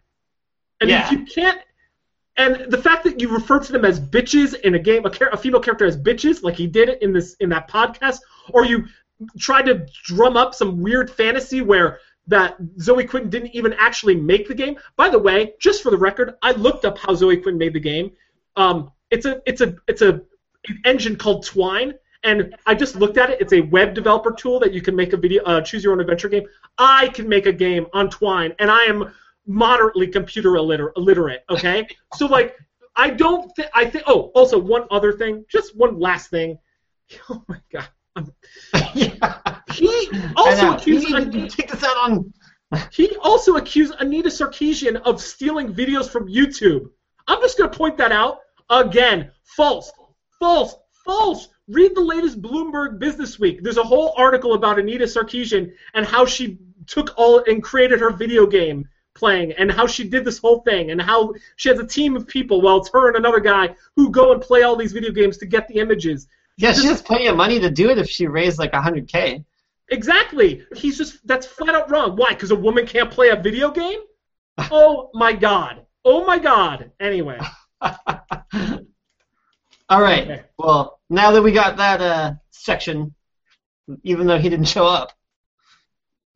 And Yeah. if you can't and the fact that you refer to them as bitches in a game, a, a female character as bitches, like he did in this in that podcast, or you try to drum up some weird fantasy where that Zoe Quinn didn't even actually make the game. By the way, just for the record, I looked up how Zoe Quinn made the game. Um, it's a it's a it's a an engine called Twine, and I just looked at it. It's a web developer tool that you can make a video, uh, choose your own adventure game. I can make a game on Twine, and I am moderately computer illiter- illiterate. Okay, so like I don't think I think. Oh, also one other thing, just one last thing. Oh my god. Yeah. He also accused Anita, take this out on. he also accused Anita Sarkeesian of stealing videos from YouTube. I'm just gonna point that out again. False, false, false. Read the latest Bloomberg Business Week. There's a whole article about Anita Sarkeesian and how she took all and created her video game playing and how she did this whole thing and how she has a team of people. Well, it's her and another guy who go and play all these video games to get the images. Yeah, she has plenty of money to do it if she raised like 100k. Exactly. He's just that's flat out wrong. Why? Because a woman can't play a video game? Oh my god. Oh my god. Anyway. All right. Okay. Well, now that we got that uh, section, even though he didn't show up,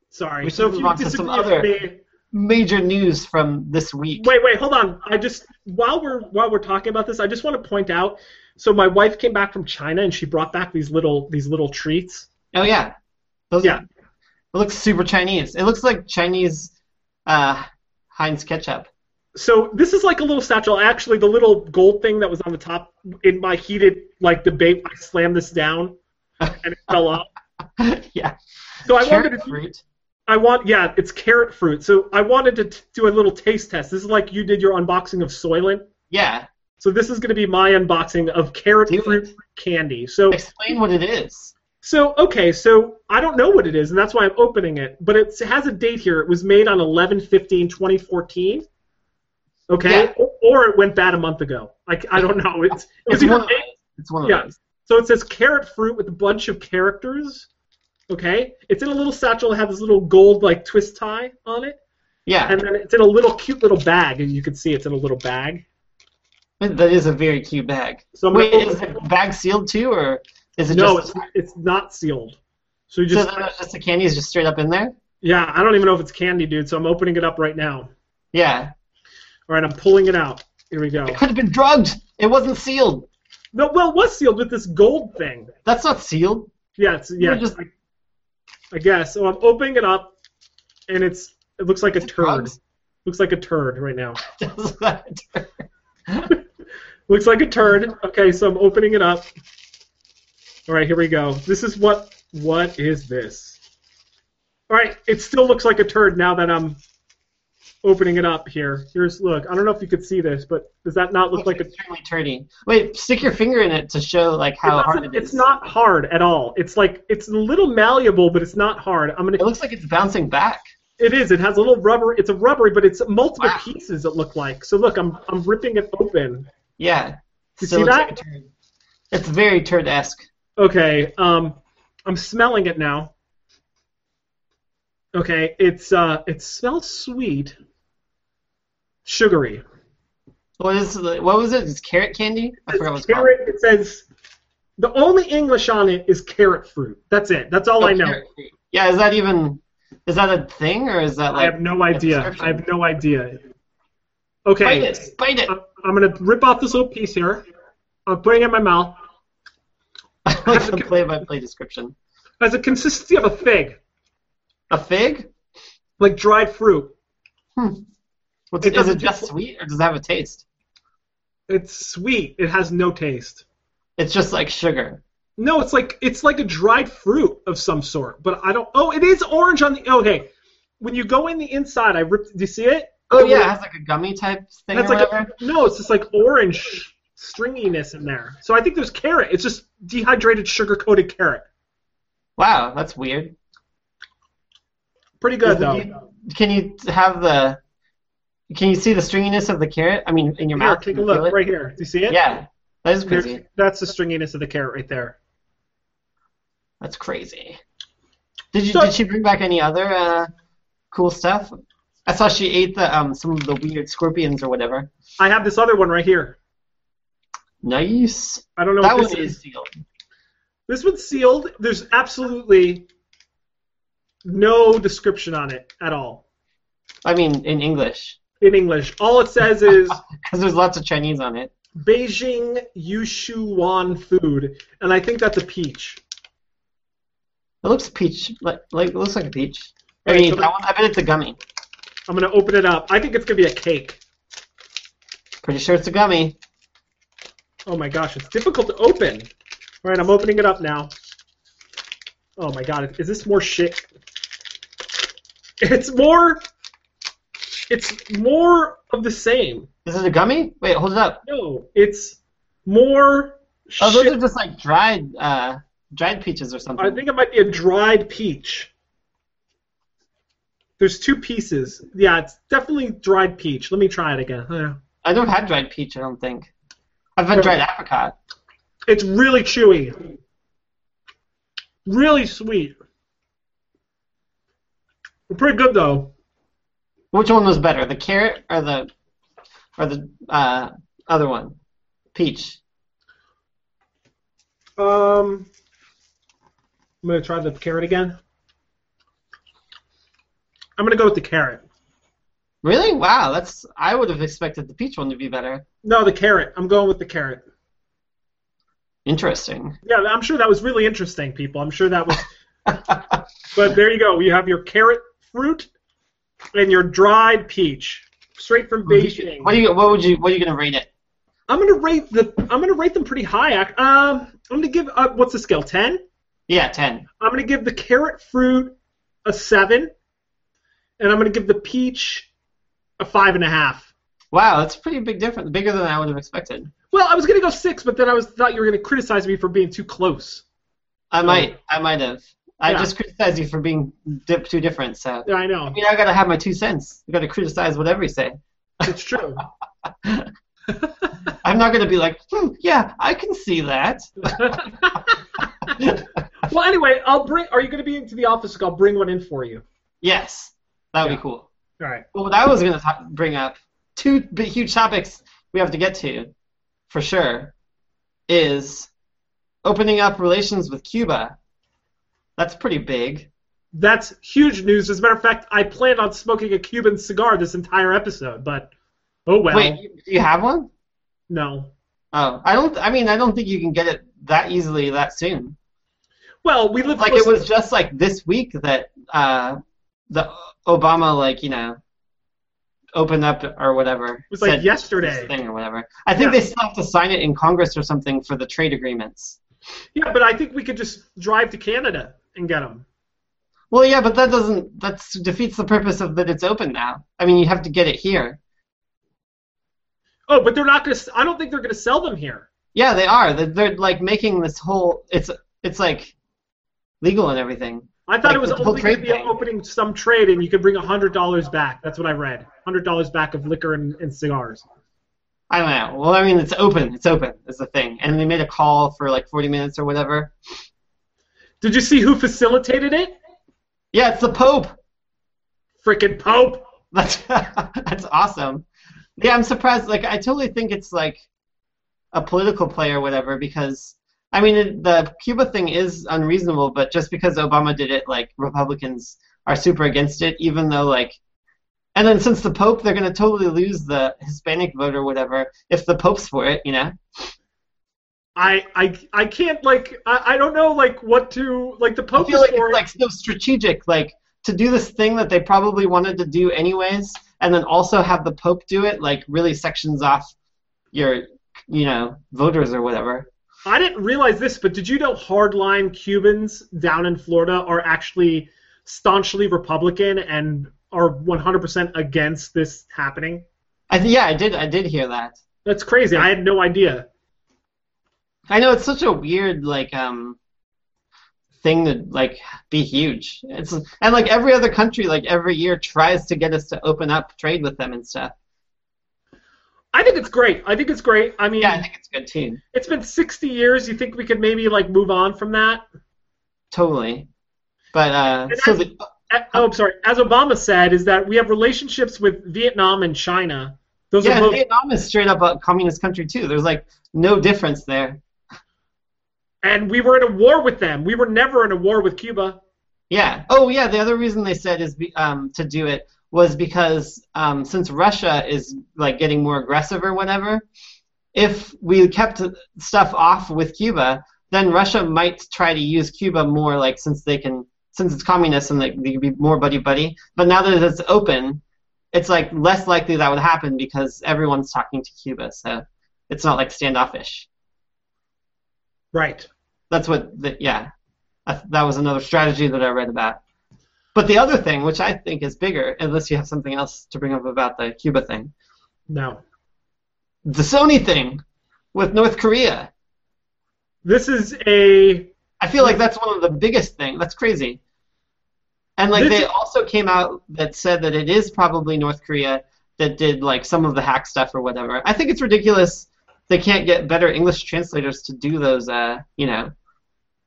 Sorry. We so move on to some other- me, major news from this week. wait, wait, hold on. I just while we're while we're talking about this, I just want to point out. So my wife came back from China and she brought back these little these little treats. Oh yeah, those. Yeah. It looks super Chinese. It looks like Chinese uh, Heinz ketchup. So this is like a little satchel. Actually, the little gold thing that was on the top in my heated like debate, I slammed this down and it fell off. yeah. So I Carrot wanted to fruit. I want, yeah, it's carrot fruit. So I wanted to t- do a little taste test. This is like you did your unboxing of Soylent. Yeah. So this is going to be my unboxing of carrot Do fruit it. candy. So, Explain what it is. so okay, so I don't know what it is, and that's why I'm opening it. But it has a date here. It was made on 11-15-2014. Okay, Yeah. or, or it went bad a month ago. I, I don't know. It's, It's it's one of those. It's one of Yeah. those. So it says carrot fruit with a bunch of characters. Okay, it's in a little satchel. It has this little gold like twist tie on it. Yeah. and then it's in a little cute little bag, and you can see it's in a little bag. that is a very cute bag. So I'm Wait, is the bag sealed too, or is it no, just? it's it's not sealed. So you just it's just the candy is just straight up in there. yeah, I don't even know if it's candy, dude. So I'm opening it up right now. Yeah. All right, I'm pulling it out. Here we go. It could have been drugged. It wasn't sealed. No, well, it was sealed with this gold thing. That's not sealed. Yeah, it's yeah. Just- I, I guess. So I'm opening it up, and it's it looks like a turd. drugs. Looks like a turd right now. Looks like a turd. Okay, so I'm opening it up. All right, here we go. This is what. What is this? All right, it still looks like a turd now that I'm opening it up here. Here's look. I don't know if you could see this, but does that not look like a? extremely turdy. Wait, stick your finger in it to show like how it hard it is. it's not hard at all. It's like it's a little malleable, but it's not hard. I'm gonna. It looks like it's bouncing back. It is. It has a little rubber. It's a rubbery, but it's multiple Wow. pieces. It look like. So look, I'm I'm ripping it open. Yeah. You So see that? It's very turd-esque. Okay, um, I'm smelling it now. Okay, it's uh, it smells sweet, sugary. What is the, what was it? It's carrot candy. I forgot what it's It's called. carrot. It says the only English on it is carrot fruit. That's it. That's all Oh, I know. Yeah, is that even is that a thing or is that like I have no idea. I have no idea. Okay. bite it, bite it? I'm, gonna rip off this little piece here. I'm putting it in my mouth. I like the play-by-play description. Has a consistency of a fig, A fig? like dried fruit. Hmm. What's, It is it just sweet or does it have a taste? It's sweet. It has no taste. It's just like sugar. No, it's like it's like a dried fruit of some sort. But I don't. Oh, it is orange on the. Okay, when you go in the inside, I ripped. Do you see it? Oh yeah, it has like a gummy type thing That's like a, no, it's just like orange stringiness in there. So I think there's carrot. It's just dehydrated sugar coated carrot. Wow, that's weird. Pretty good Is though. Can you have the? Can you see the stringiness of the carrot? I mean, in your Here, mouth. take a can you feel look right here. Do you see it? Yeah, that is crazy. that's the stringiness of the carrot right there. That's crazy. Did you? So- did she bring back any other uh, cool stuff? I saw she ate the um some of the weird scorpions or whatever. I have this other one right here. Nice. I don't know That what one this is. is sealed. This one's sealed. There's absolutely no description on it at all I mean, in English, in English. All it says is because there's lots of Chinese on it. Beijing Yushuan food, and I think that's a peach. It looks peach, like like it looks like a peach. I mean, that one, I bet it's a gummy. I'm gonna open it up. I think it's gonna be a cake. Pretty sure it's a gummy. Oh my gosh, it's difficult to open. All right, I'm opening it up now. Oh my god, is this more shit? It's more. It's more of the same. This Is it a gummy? Wait, hold it up. No, it's more. Oh, those shit. are just like dried, uh, dried peaches or something. I think it might be a dried peach. There's two pieces. Yeah, it's definitely dried peach. Let me try it again. Yeah. I never had dried peach. I don't think. I've had dried apricot. It's really chewy. Really sweet. Pretty good though. Which one was better, the carrot or the, or the uh, other one, peach? Um, I'm gonna try the carrot again. I'm gonna go with the carrot. Really? Wow, that's. I would have expected the peach one to be better. No, the carrot. I'm going with the carrot. Interesting. Yeah, I'm sure that was really interesting, people. I'm sure that was. But there you go. You have your carrot fruit and your dried peach, straight from Beijing. What do you? What would you? What are you gonna rate it? I'm gonna rate the. I'm gonna rate them pretty high. Um, I'm gonna give. Uh, what's the scale? Ten. Yeah, ten. I'm gonna give the carrot fruit a seven, and I'm gonna give the peach a five and a half. Wow, that's pretty big difference. Bigger than I would have expected. Well, I was gonna go six, but then I was thought you were gonna criticize me for being too close. I might. I might have. I Yeah. just criticize you for being dip, too different. So Yeah, I know. I mean, I gotta have my two cents. I gotta criticize whatever you say. It's true. I'm not gonna be like, hmm, yeah, I can see that. well, anyway, I'll bring. Are you gonna be into the office? I'll bring one in for you. yes, that would Yeah. be cool. All right. Well, what I was gonna ta- bring up, two big, huge topics we have to get to, for sure, is opening up relations with Cuba. That's pretty big. That's huge news. As a matter of fact, I planned on smoking a Cuban cigar this entire episode, but oh well. Wait, you- do you have one? No. Oh, I don't. I mean, I don't think you can get it that easily that soon. Well, we live Like it was just like this week that uh, the Obama like you know opened up or whatever. It was like yesterday. thing or whatever. I think Yeah. they still have to sign it in Congress or something for the trade agreements. Yeah, but I think we could just drive to Canada and get them. Well, yeah, but that doesn't that defeats the purpose of that it's open now. I mean, you have to get it here. Oh, but they're not going to. I don't think they're going to sell them here. Yeah, they are. They're, they're like making this whole. It's it's like legal and everything. I thought Like it was only going to be thing. opening some trade, and you could bring hundred dollars back. That's what I read. Hundred dollars back of liquor and, and cigars. I don't know. Well, I mean, it's open. It's open. Is the thing. And they made a call for like 40 minutes or whatever. Did you see who facilitated it? Yeah, it's the Pope. Freaking Pope. That's that's awesome. Yeah, I'm surprised. Like, I totally think it's like a political play or whatever because I mean the Cuba thing is unreasonable, but just because Obama did it, like Republicans are super against it, even though like. And then since the Pope, they're gonna totally lose the Hispanic vote or whatever if the Pope's for it, you know. I I I can't like I, I don't know like what to like the Pope I feel is like for it's like so strategic, like to do this thing that they probably wanted to do anyways, and then also have the Pope do it, like really sections off your, you know, voters or whatever. I didn't realize this, but did you know hardline Cubans down in Florida are actually staunchly Republican and are 100% against this happening? I th- yeah, I did, I did hear that. That's crazy. I had no idea. I know it's such a weird like um thing to like be huge. It's and like every other country, like every year tries to get us to open up trade with them and stuff. I think it's great. I think it's great. I mean, Yeah, I think it's a good too. it's been 60 years. You think we could maybe like move on from that? Totally. But uh, And so the, Uh, Oh, I'm sorry. As Obama said, is that we have relationships with Vietnam and China. Those yeah, are both, Vietnam is straight up a communist country too. There's like no difference there. And we were in a war with them. We were never in a war with Cuba. Yeah. Oh, yeah. The other reason they said is be, um, to do it was because um, since Russia is like getting more aggressive or whatever, if we kept stuff off with Cuba, then Russia might try to use Cuba more, like since they can, since it's communist and like, they can be more buddy buddy. But now that it's open, it's like less likely that would happen because everyone's talking to Cuba, so it's not like standoffish. Right. That's what, the, yeah, that, that was another strategy that I read about. But the other thing, which I think is bigger, unless you have something else to bring up about the Cuba thing, No. the Sony thing with North Korea. This is a I feel like that's one of the biggest things. That's crazy. And like This they also came out that said that it is probably North Korea that did like some of the hack stuff or whatever. I think it's ridiculous they can't get better English translators to do those uh, you know,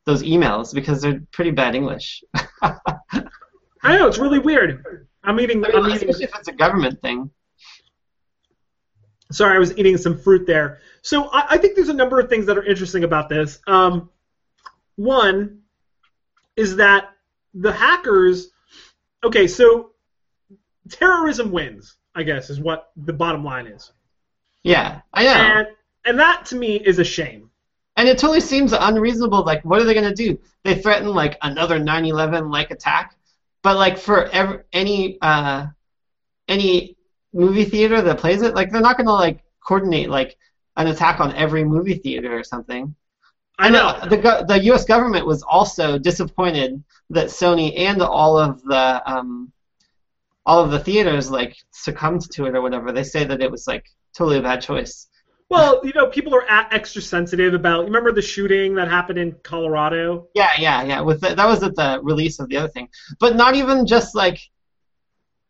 those emails because they're pretty bad English. I know it's really weird. I'm eating. I mean, I'm eating if it's a government thing. Sorry, I was eating some fruit there. So I, I think there's a number of things that are interesting about this. Um, one is that the hackers. Okay, so terrorism wins. I guess is what the bottom line is, Yeah, I know. and and that to me is a shame. And it totally seems unreasonable. Like, what are they going to do? They threaten like another 9/11 like attack, but like for ev- any uh, any movie theater that plays it, like they're not going to like coordinate like an attack on every movie theater or something. I know. the go- the U.S. government was also disappointed that Sony and all of the um, all of the theaters like succumbed to it or whatever. They say that it was like totally a bad choice. Well, you know, people are extra sensitive about. You remember the shooting that happened in Colorado? Yeah, yeah, yeah. With the, that was at the release of the other thing, but not even just like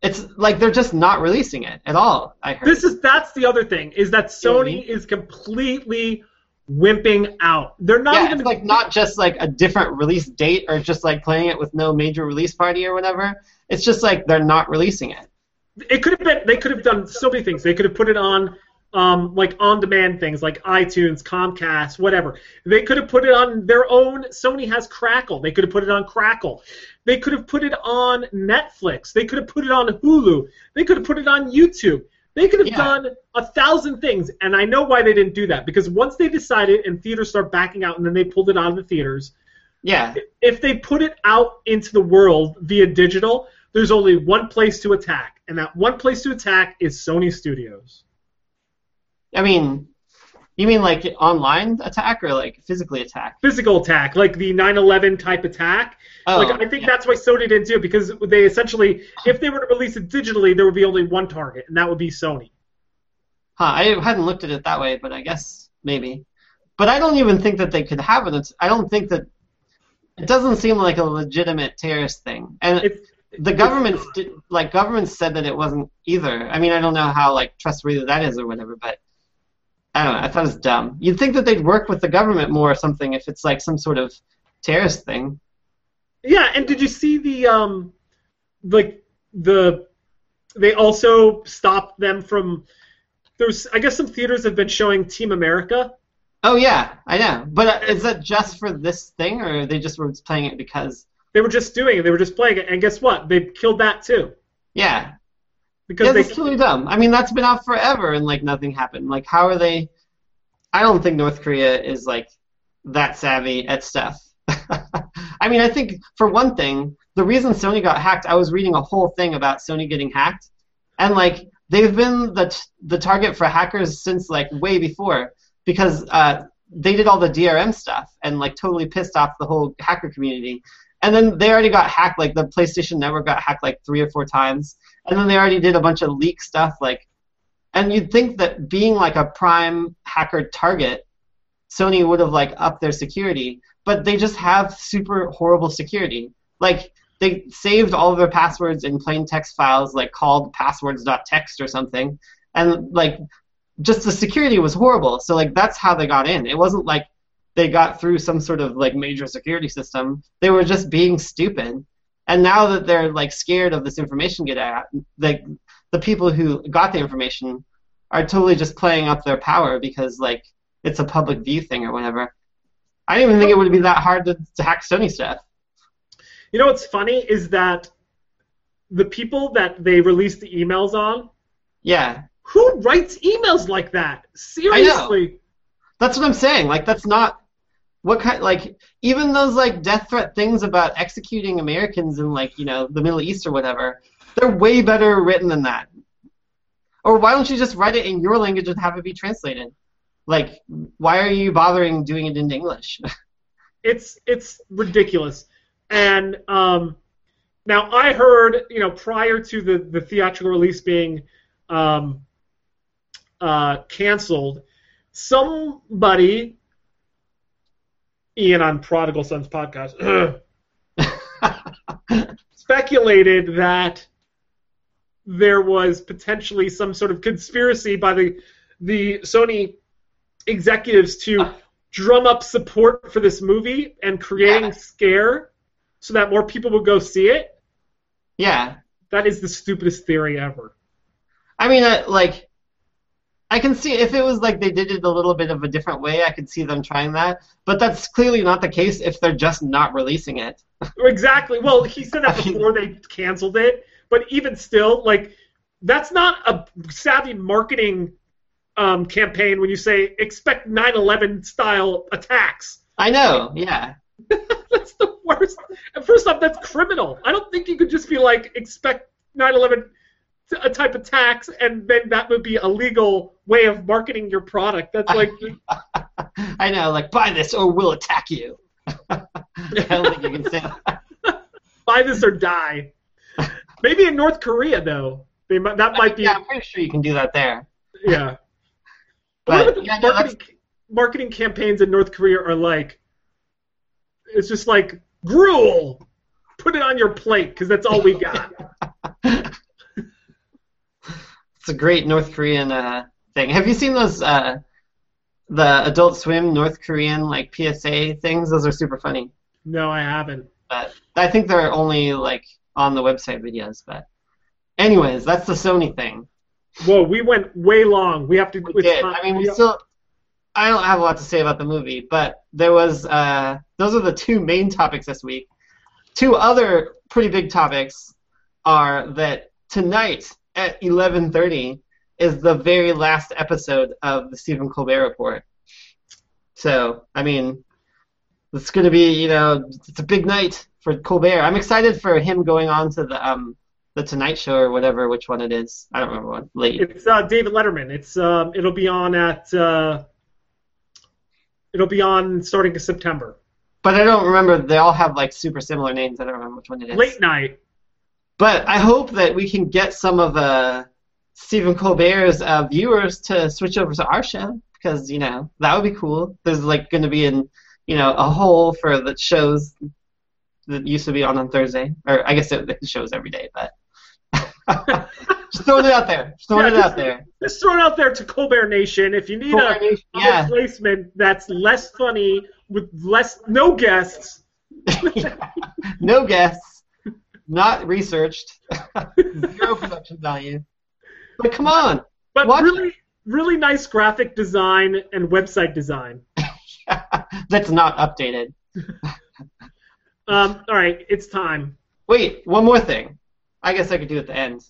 it's like they're just not releasing it at all. I heard. This is that's the other thing is that Sony is completely wimping out. They're not yeah, even it's like not just like a different release date or just like playing it with no major release party or whatever. It's just like they're not releasing it. it could have been they could have done so many things. They could have put it on um, like on demand things like iTunes, Comcast, whatever. They could have put it on their own Sony has Crackle. They could have put it on Crackle. They could have put it on Netflix. They could have put it on Hulu. They could have put it on YouTube. They could have Yeah. done a thousand things, and I know why they didn't do that because once they decided and theaters start backing out, and then they pulled it out of the theaters, Yeah, if they put it out into the world via digital, there's only one place to attack, and that one place to attack is Sony Studios. I mean, you mean like online attack or like physically attack? Physical attack, like the 9/11 type attack. Oh, like I think yeah. that's why Sony didn't do it because they essentially, if they were to release it digitally, there would be only one target, and that would be Sony. Huh, I hadn't looked at it that way, but I guess maybe. But I don't even think that they could have it. I don't think that it doesn't seem like a legitimate terrorist thing. And It's the government, like governments, said that it wasn't either. I mean, I don't know how like trustworthy that is or whatever, but I don't know. I thought it was dumb. You'd think that they'd work with the government more or something if it's like some sort of terrorist thing. Yeah, and did you see the um, like the they also stopped them from there's I guess some theaters have been showing Team America. Oh yeah, I know. But uh, is that just for this thing, or they just were playing it because? They were just doing it. They were just playing it, and guess what? They killed that too Yeah, because yeah, they that's totally dumb. I mean, that's been out forever, and like nothing happened. Like, how are they? I don't think North Korea is like that savvy at stuff. I mean, I think for one thing, the reason Sony got hacked, I was reading a whole thing about Sony getting hacked, and like they've been the t- the target for hackers since like way before because uh, they did all the DRM stuff and like totally pissed off the whole hacker community. And then they already got hacked, like the PlayStation Network got hacked like three or four times. And then they already did a bunch of leak stuff, like, and you'd think that being like a prime hacker target, Sony would have like upped their security, but they just have super horrible security. Like they saved all of their passwords in plain text files, like called passwords.txt or something, and like just the security was horrible. So like that's how they got in. It wasn't like they got through some sort of like major security system. They were just being stupid. And now that they're like scared of this information get out, like the people who got the information are totally just playing up their power because like it's a public view thing or whatever. I didn't even think it would be that hard to, to hack Sony stuff. You know what's funny is that the people that they released the emails on, Yeah. Who writes emails like that? Seriously. That's what I'm saying. Like that's not what kind like even those like death threat things about executing Americans in like, you know, the Middle East or whatever, they're way better written than that. Or why don't you just write it in your language and have it be translated? Like why are you bothering doing it in English? it's it's ridiculous. And um, now I heard, you know, prior to the, the theatrical release being um, uh, canceled, somebody, Ian on Prodigal Sons podcast, speculated that there was potentially some sort of conspiracy by the the Sony executives to drum up support for this movie and creating Yeah. scare so that more people would go see it. yeah. That is the stupidest theory ever. I mean, uh, like, I can see if it was like they did it a little bit of a different way, I could see them trying that. But that's clearly not the case if they're just not releasing it. Exactly. Well, he said that before they canceled it, but even still, like, that's not a savvy marketing um, campaign when you say expect 9/11 style attacks. I know, yeah. that's the worst. First off, that's criminal. I don't think you could just be like expect 9/11 t- a type of tax, and then that would be a legal way of marketing your product. That's like I know, like, buy this or we'll attack you. I don't think you can say that. buy this or die. Maybe in North Korea though, they might, that might be Yeah, I'm pretty sure you can do that there. yeah. But, what about the no, marketing, marketing campaigns in North Korea are like? It's just like gruel. Put it on your plate because that's all we got. It's a great North Korean uh, thing. Have you seen those uh, the Adult Swim North Korean like PSA things? Those are super funny. no, I haven't. But I think they're only like on the website videos. But anyways, that's the Sony thing. Whoa, we went way long. We have to. We did. time- I mean, we still. I don't have a lot to say about the movie, but there was. Uh, those are the two main topics this week. Two other pretty big topics are that tonight at 11:30 is the very last episode of the Stephen Colbert Report. So, I mean, it's going to be, you know, it's a big night for Colbert. I'm excited for him going on to the um the Tonight Show or whatever, which one it is. I don't remember what. Late. It's uh, David Letterman. It's um, it'll be on at. Uh, it'll be on starting in September. But I don't remember. They all have like super similar names. I don't remember which one it is. Late night. But I hope that we can get some of uh, Stephen Colbert's uh, viewers to switch over to our show because you know that would be cool. There's like going to be an you know a hole for the shows that used to be on on Thursday, or I guess it, it shows every day, but just throwing it out there. Just throwing Yeah, it out there. Just throw it out there to Colbert Nation. If you need a, Colbert Nation, a yeah. replacement that's less funny with less no guests, no guests, not researched, zero production value. But come on, but really, really nice graphic design and website design. that's not updated. Um, all right, it's time. Wait, one more thing. I guess I could do at the end.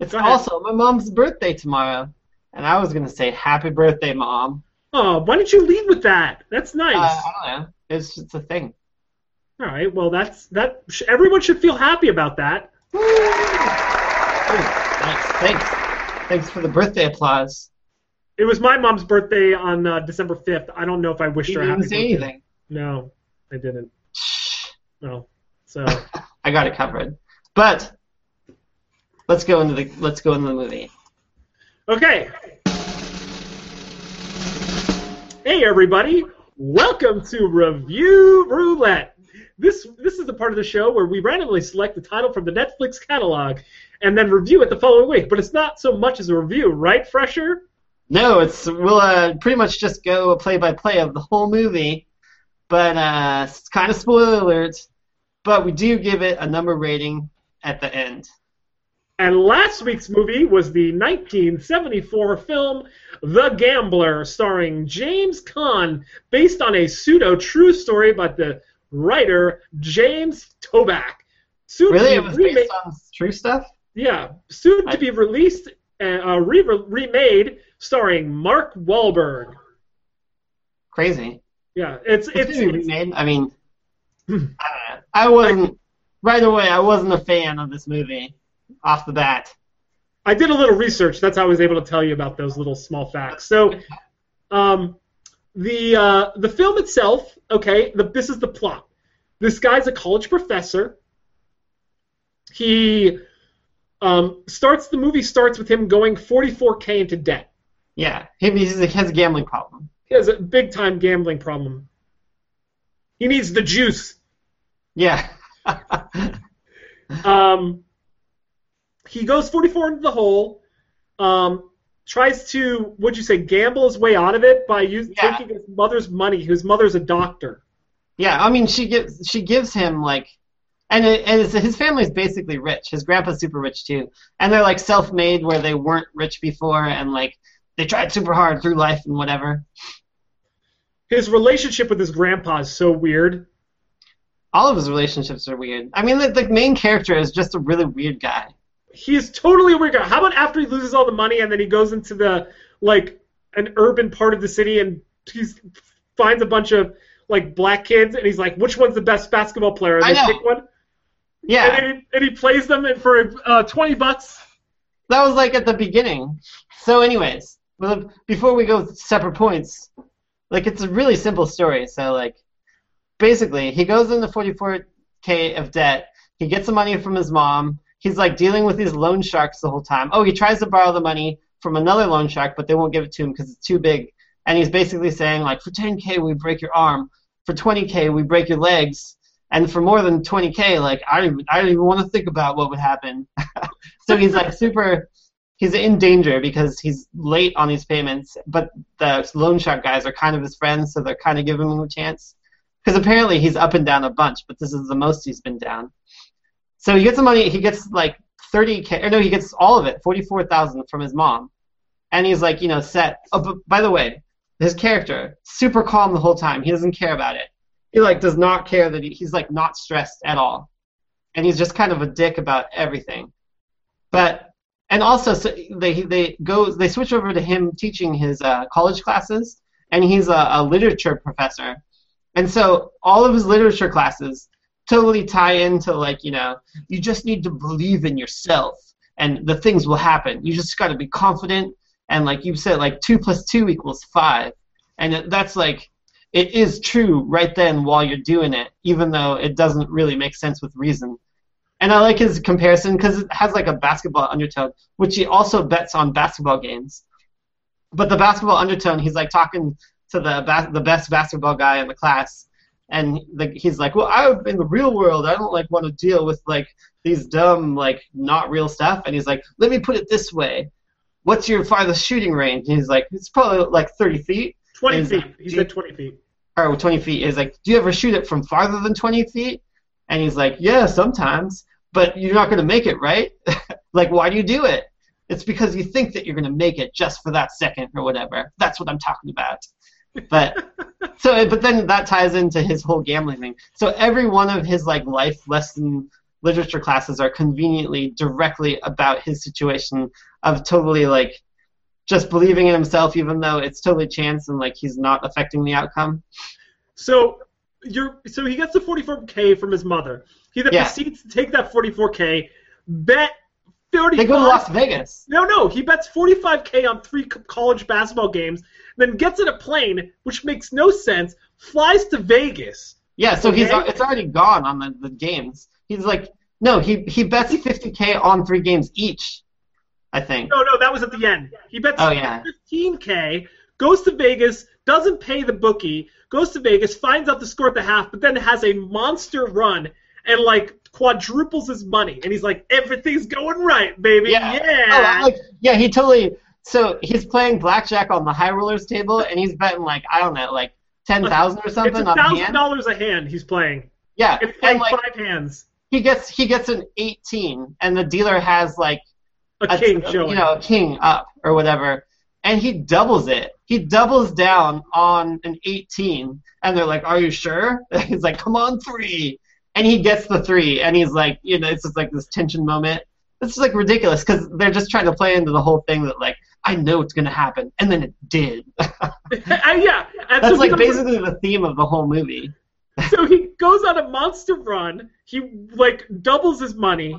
It's also my mom's birthday tomorrow, and I was gonna say happy birthday, mom. Oh, why don't you lead with that? That's nice. Uh, I don't know. It's just a thing. All right, well, that's that. Everyone should feel happy about that. Thanks, thanks, thanks for the birthday applause. It was my mom's birthday on uh, December fifth. I don't know if I wished You her didn't happy say birthday. anything. No, I didn't. No. So I got it covered. But let's go into the let's go into the movie. okay. Hey everybody, welcome to Review Roulette. This this is the part of the show where we randomly select the title from the Netflix catalog and then review it the following week. But it's not so much as a review, right, Fresher? No, it's we'll uh, pretty much just go a play by play of the whole movie, but uh, it's kind of spoiler alert. But we do give it a number rating at the end. And last week's movie was the 1974 film The Gambler, starring James Caan, based on a pseudo true story about the writer James Toback. Soon Really, to it be was remade- based on true stuff. Yeah, soon I- to be released uh, re- remade starring Mark Wahlberg. Crazy. Yeah, it's It's, it's, it's remade. I mean, I. I wasn't right away. I wasn't a fan of this movie off the bat. I did a little research. That's how I was able to tell you about those little small facts. So, um, the uh, the film itself, okay, the, this is the plot. This guy's a college professor. He um, starts the movie starts with him going 44k into debt. Yeah, he, he has a gambling problem. He has a big time gambling problem. He needs the juice. Yeah. Um, he goes 44 into the hole. Um, tries to, what'd you say, gamble his way out of it by use, Yeah. taking his mother's money. His mother's a doctor. yeah, I mean, she gives she gives him like, and it, and it's, his family's basically rich. His grandpa's super rich too, and they're like self-made where they weren't rich before, and like they tried super hard through life and whatever. His relationship with his grandpa is so weird. All of his relationships are weird. I mean, the, the main character is just a really weird guy. He is totally a weird guy. How about after he loses all the money and then he goes into the like an urban part of the city and he finds a bunch of like black kids and he's like, which one's the best basketball player? And I they know. pick one. Yeah, And, then he, and he plays them for uh, 20 bucks. that was like at the beginning. So, anyways, before we go separate points, like it's a really simple story. So, like, basically, he goes into 44k of debt. He gets the money from his mom. He's like dealing with these loan sharks the whole time. Oh, he tries to borrow the money from another loan shark, but they won't give it to him because it's too big. And he's basically saying like, for 10k we break your arm, for 20k we break your legs, and for more than 20k, like I don't even, I don't even want to think about what would happen. so he's like super. He's in danger because he's late on these payments, but the loan shark guys are kind of his friends, so they're kind of giving him a chance. Because apparently he's up and down a bunch, but this is the most he's been down. So he gets the money. He gets like 30k, or no, he gets all of it, 44,000 from his mom, and he's like, you know, set. Oh, but by the way, his character super calm the whole time. He doesn't care about it. He like does not care that he, he's like not stressed at all, and he's just kind of a dick about everything. But and also so they they go they switch over to him teaching his uh, college classes, and he's a, a literature professor, and so all of his literature classes totally tie into like you know you just need to believe in yourself and the things will happen. You just got to be confident and like you said like two plus two equals five, and that's like it is true right then while you're doing it, even though it doesn't really make sense with reason. And I like his comparison because it has like a basketball undertone, which he also bets on basketball games. But the basketball undertone, he's like talking to the bas- the best basketball guy in the class, and the, he's like, "Well, I'm in the real world, I don't like want to deal with like these dumb like not real stuff." And he's like, "Let me put it this way: What's your farthest shooting range?" And he's like, "It's probably like 30 feet." 20 Is- feet. He said 20 feet. or 20 feet. He's like, do you ever shoot it from farther than 20 feet? And he's like, yeah, sometimes, but you're not going to make it, right? like, why do you do it? It's because you think that you're going to make it just for that second or whatever. That's what I'm talking about. But so, but then that ties into his whole gambling thing. So every one of his like life lesson literature classes are conveniently directly about his situation of totally like just believing in himself, even though it's totally chance and like he's not affecting the outcome. So you're so he gets the 44k from his mother. He then Yeah. proceeds to take that 44k, bet 35. They go to Las Vegas. No, no, he bets 45k on three college basketball games, then gets in a plane, which makes no sense, flies to Vegas. Yeah, so he's it's already gone on the, the games. He's like, no, he he bets 50k on three games each. I think. No, no, that was at the end. He bets Oh, yeah. 15k, goes to Vegas, doesn't pay the bookie, goes to Vegas, finds out the score at the half, but then has a monster run and like quadruples his money, and he's like, everything's going right, baby, Yeah. yeah. Oh, like, yeah, he totally. So he's playing blackjack on the high rollers table, and he's betting like I don't know, like ten thousand or something a on thousand hand. dollars a hand he's playing. Yeah, It's playing and like five hands. he gets he gets an eighteen, and the dealer has like A king showing. you know, a king up or whatever, and he doubles it. He doubles down on an 18, and they're like, "Are you sure?" he's like, "Come on, three. And he gets the three, and he's like, you know, it's just like this tension moment. it's like ridiculous because they're just trying to play into the whole thing that like I know it's gonna happen, and then it did. And yeah, and That's so like basically the theme of the whole movie. so he goes on a monster run. He like doubles his money,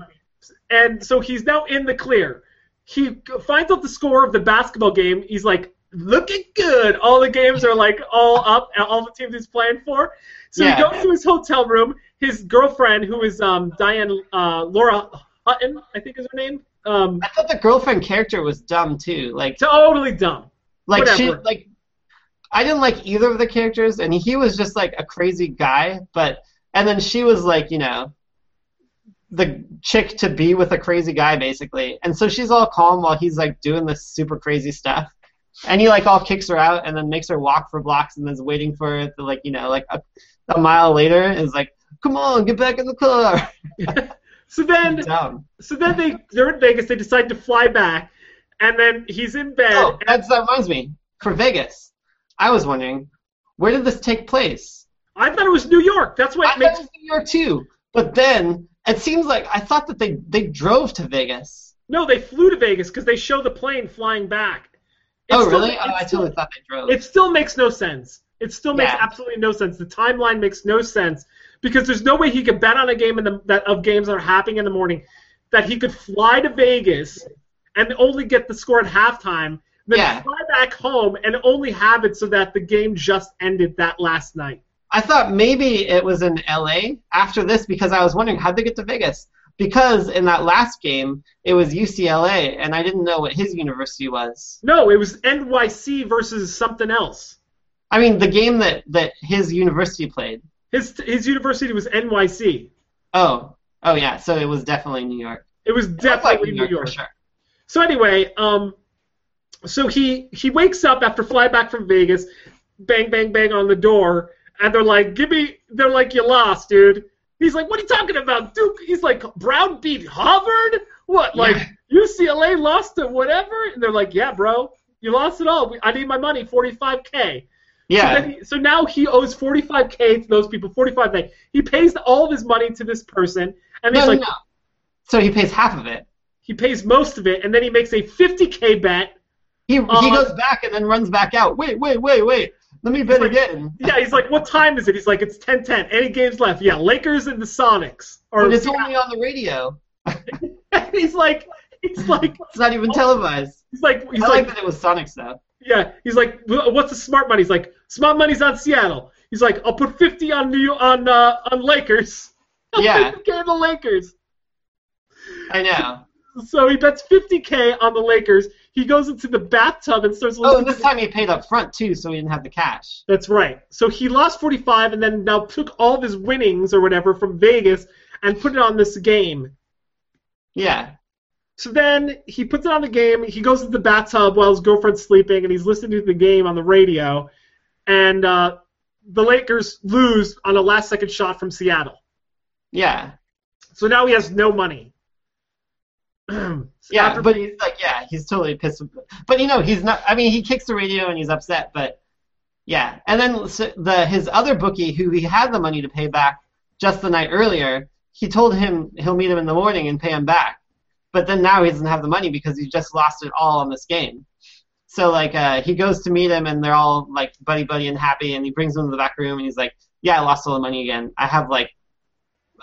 and so he's now in the clear. He finds out the score of the basketball game. He's like looking good. All the games are like all up. All the teams he's playing for. So Yeah. he goes to his hotel room. His girlfriend, who is um, Diane uh, Laura Hutton, I think is her name. Um, I thought the girlfriend character was dumb too. Like totally dumb. like she like I didn't like either of the characters, and he was just like a crazy guy. But and then she was like you know the chick to be with a crazy guy basically, and so she's all calm while he's like doing this super crazy stuff. And he like all kicks her out and then makes her walk for blocks and is waiting for it to like you know like a, a mile later is like come on get back in the car. So then, so then they they're in Vegas. They decide to fly back, and then he's in bed. Oh, that's, that reminds me. For Vegas, I was wondering, where did this take place? I thought it was New York. That's I it thought makes. it was New York too, but then it seems like I thought that they they drove to Vegas. No, they flew to Vegas because they show the plane flying back. It oh, still- really? Oh, I still- totally thought they drove. It still makes no sense. It still makes Yeah. absolutely no sense. The timeline makes no sense because there's no way he could bet on a game in the that of games that are happening in the morning that he could fly to Vegas and only get the score at halftime, then Yeah. fly back home and only have it so that the game just ended that last night. I thought maybe it was in L.A. after this because I was wondering how'd they get to Vegas. Because in that last game, it was UCLA, and I didn't know what his university was. No, it was NYC versus something else. I mean, the game that, that his university played. His his university was NYC. Oh, oh yeah, so it was definitely New York. It was It definitely like New York. sure. So anyway, um, so he he wakes up after fly back from Vegas, bang bang bang on the door, and they're like, "Give me," they're like, "You lost, dude." He's like, "What are you talking about, Duke?" He's like, "Brown beat Harvard? What? Like UCLA lost to whatever?" And they're like, "Yeah, bro, you lost it all. I need my money, 45k." So, Yeah, then he, so now he owes 45k to those people. 45k. He pays all of his money to this person, and no, he's like, no. So he pays half of it. he pays most of it, and then he makes a 50k bet. He, he um, goes back and then runs back out. Wait, wait, wait, wait. Let me bet like- again. Yeah, he's like, what time is it? He's like, it's 10-10. Any games left? Yeah, Lakers and the Sonics. Or it's only on the radio. he's like, he's like, It's not even televised. he's like, he's I like, like that it was Sonics though. Yeah, he's like, what's the smart money? He's like, smart money's on Seattle. He's like, I'll put 50 on New on uh, on Lakers. Yeah. 50k on the Lakers. I know. So he bets 50k on the Lakers. He goes into the bathtub and starts Oh, and this time he paid up front too, so he didn't have the cash. That's right. So he lost 45 and then now took all of his winnings or whatever from Vegas and put it on this game. Yeah. So then he puts it on the game. He goes to the bathtub while his girlfriend's sleeping and he's listening to the game on the radio. And uh, the Lakers lose on a last second shot from Seattle. Yeah. So now he has no money. So Yeah, after- but he's like, yeah, he's totally pissed. But you know, he's not. I mean, he kicks the radio and he's upset. But yeah, and then so the his other bookie, who he had the money to pay back just the night earlier, he told him he'll meet him in the morning and pay him back. But then now he doesn't have the money because he just lost it all on this game. So like, uh, he goes to meet him and they're all like buddy buddy and happy, and he brings him to the back room and he's like, yeah, I lost all the money again. I have like,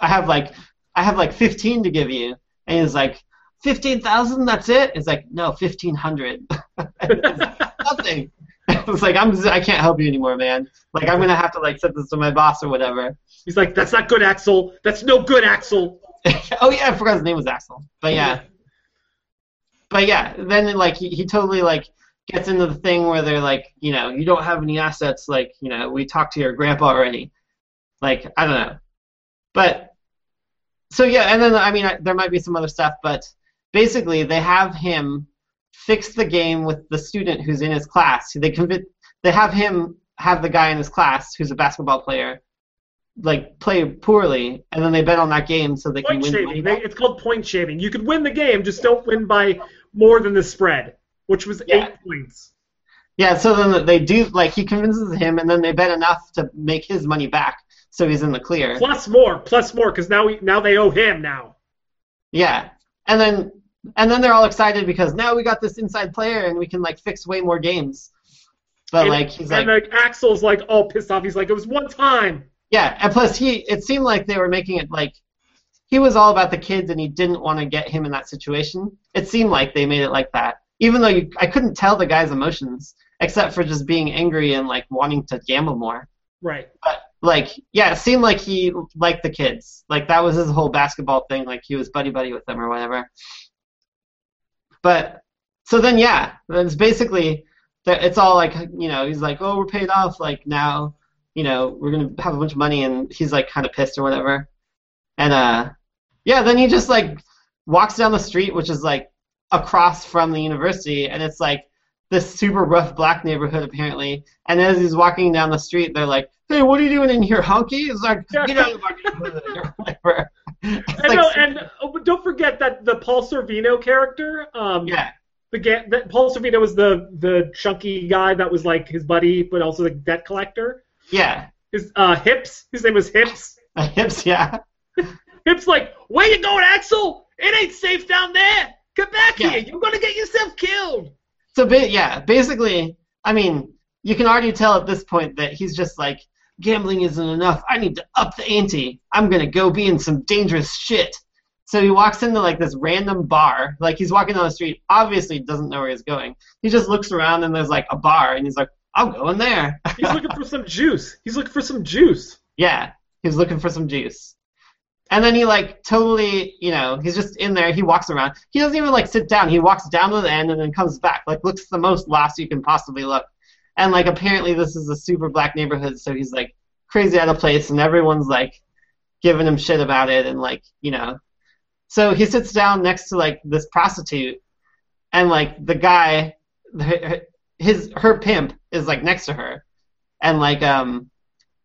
I have like, I have like 15 to give you, and he's like. Fifteen thousand? That's it? It's like no, fifteen hundred. Nothing. It's like I'm. I can't help you anymore, man. Like I'm gonna have to like send this to my boss or whatever. he's like, that's not good, Axel. That's no good, Axel. oh yeah, I forgot his name was Axel. But yeah, but yeah. Then like he, he totally like gets into the thing where they're like, you know, you don't have any assets. Like you know, we talked to your grandpa already. Like I don't know, but so yeah, and then I mean I, there might be some other stuff, but basically they have him fix the game with the student who's in his class. They convince they have him have the guy in his class who's a basketball player like play poorly, and then they bet on that game so they Point can win. shaving. They, it's called point shaving. You could win the game, just don't win by more than the spread, which was Yeah. eight points. Yeah, so then they do like he convinces him, and then they bet enough to make his money back, so he's in the clear. Plus more, plus more, because now we now they owe him now. Yeah, and then and then they're all excited because now we got this inside player and we can like fix way more games. But And- like he's like like Axel's like all pissed off. He's like, it was one time. Yeah, and plus he it seemed like they were making it like he was all about the kids and he didn't want to get him in that situation. It seemed like they made it like that. Even though you, I couldn't tell the guy's emotions except for just being angry and like wanting to gamble more. Right. But like yeah, it seemed like he liked the kids. Like that was his whole basketball thing like he was buddy buddy with them or whatever. But so then yeah, it's basically that it's all like you know, he's like, "Oh, we're paid off like now." You know, we're gonna have a bunch of money, and he's like kind of pissed or whatever. And uh, yeah, then he just like walks down the street, which is like across from the university, and it's like this super rough black neighborhood apparently. And as he's walking down the street, they're like, "Hey, what are you doing in here, hunky?" It's like, "Get out of my neighborhood," or whatever. And, like, no, and oh, don't forget that the Paul Sorvino character, um, yeah, the ga- that Paul Sorvino was the the chunky guy that was like his buddy, but also the debt collector. Yeah, His uh, Hips, his name was Hips. hips, yeah, Hips like, where you going, Axel? It ain't safe down there. Come back Yeah. here. You're gonna get yourself killed. So yeah, basically, I mean, you can already tell at this point that he's just like, gambling isn't enough. I need to up the ante. I'm gonna go be in some dangerous shit. So he walks into like this random bar, like he's walking down the street. Obviously, doesn't know where he's going. He just looks around and there's like a bar, and he's like, I'll go in there. He's looking for some juice. He's looking for some juice. Yeah, he's looking for some juice. And then he like totally, you know, he's just in there. He walks around. He doesn't even like sit down. He walks down to the end and then comes back. Like looks the most lost you can possibly look. And like apparently this is a super black neighborhood, so he's like crazy out of place, and everyone's like giving him shit about it, and like you know. So he sits down next to like this prostitute, and like the guy, his her pimp is like next to her, and like um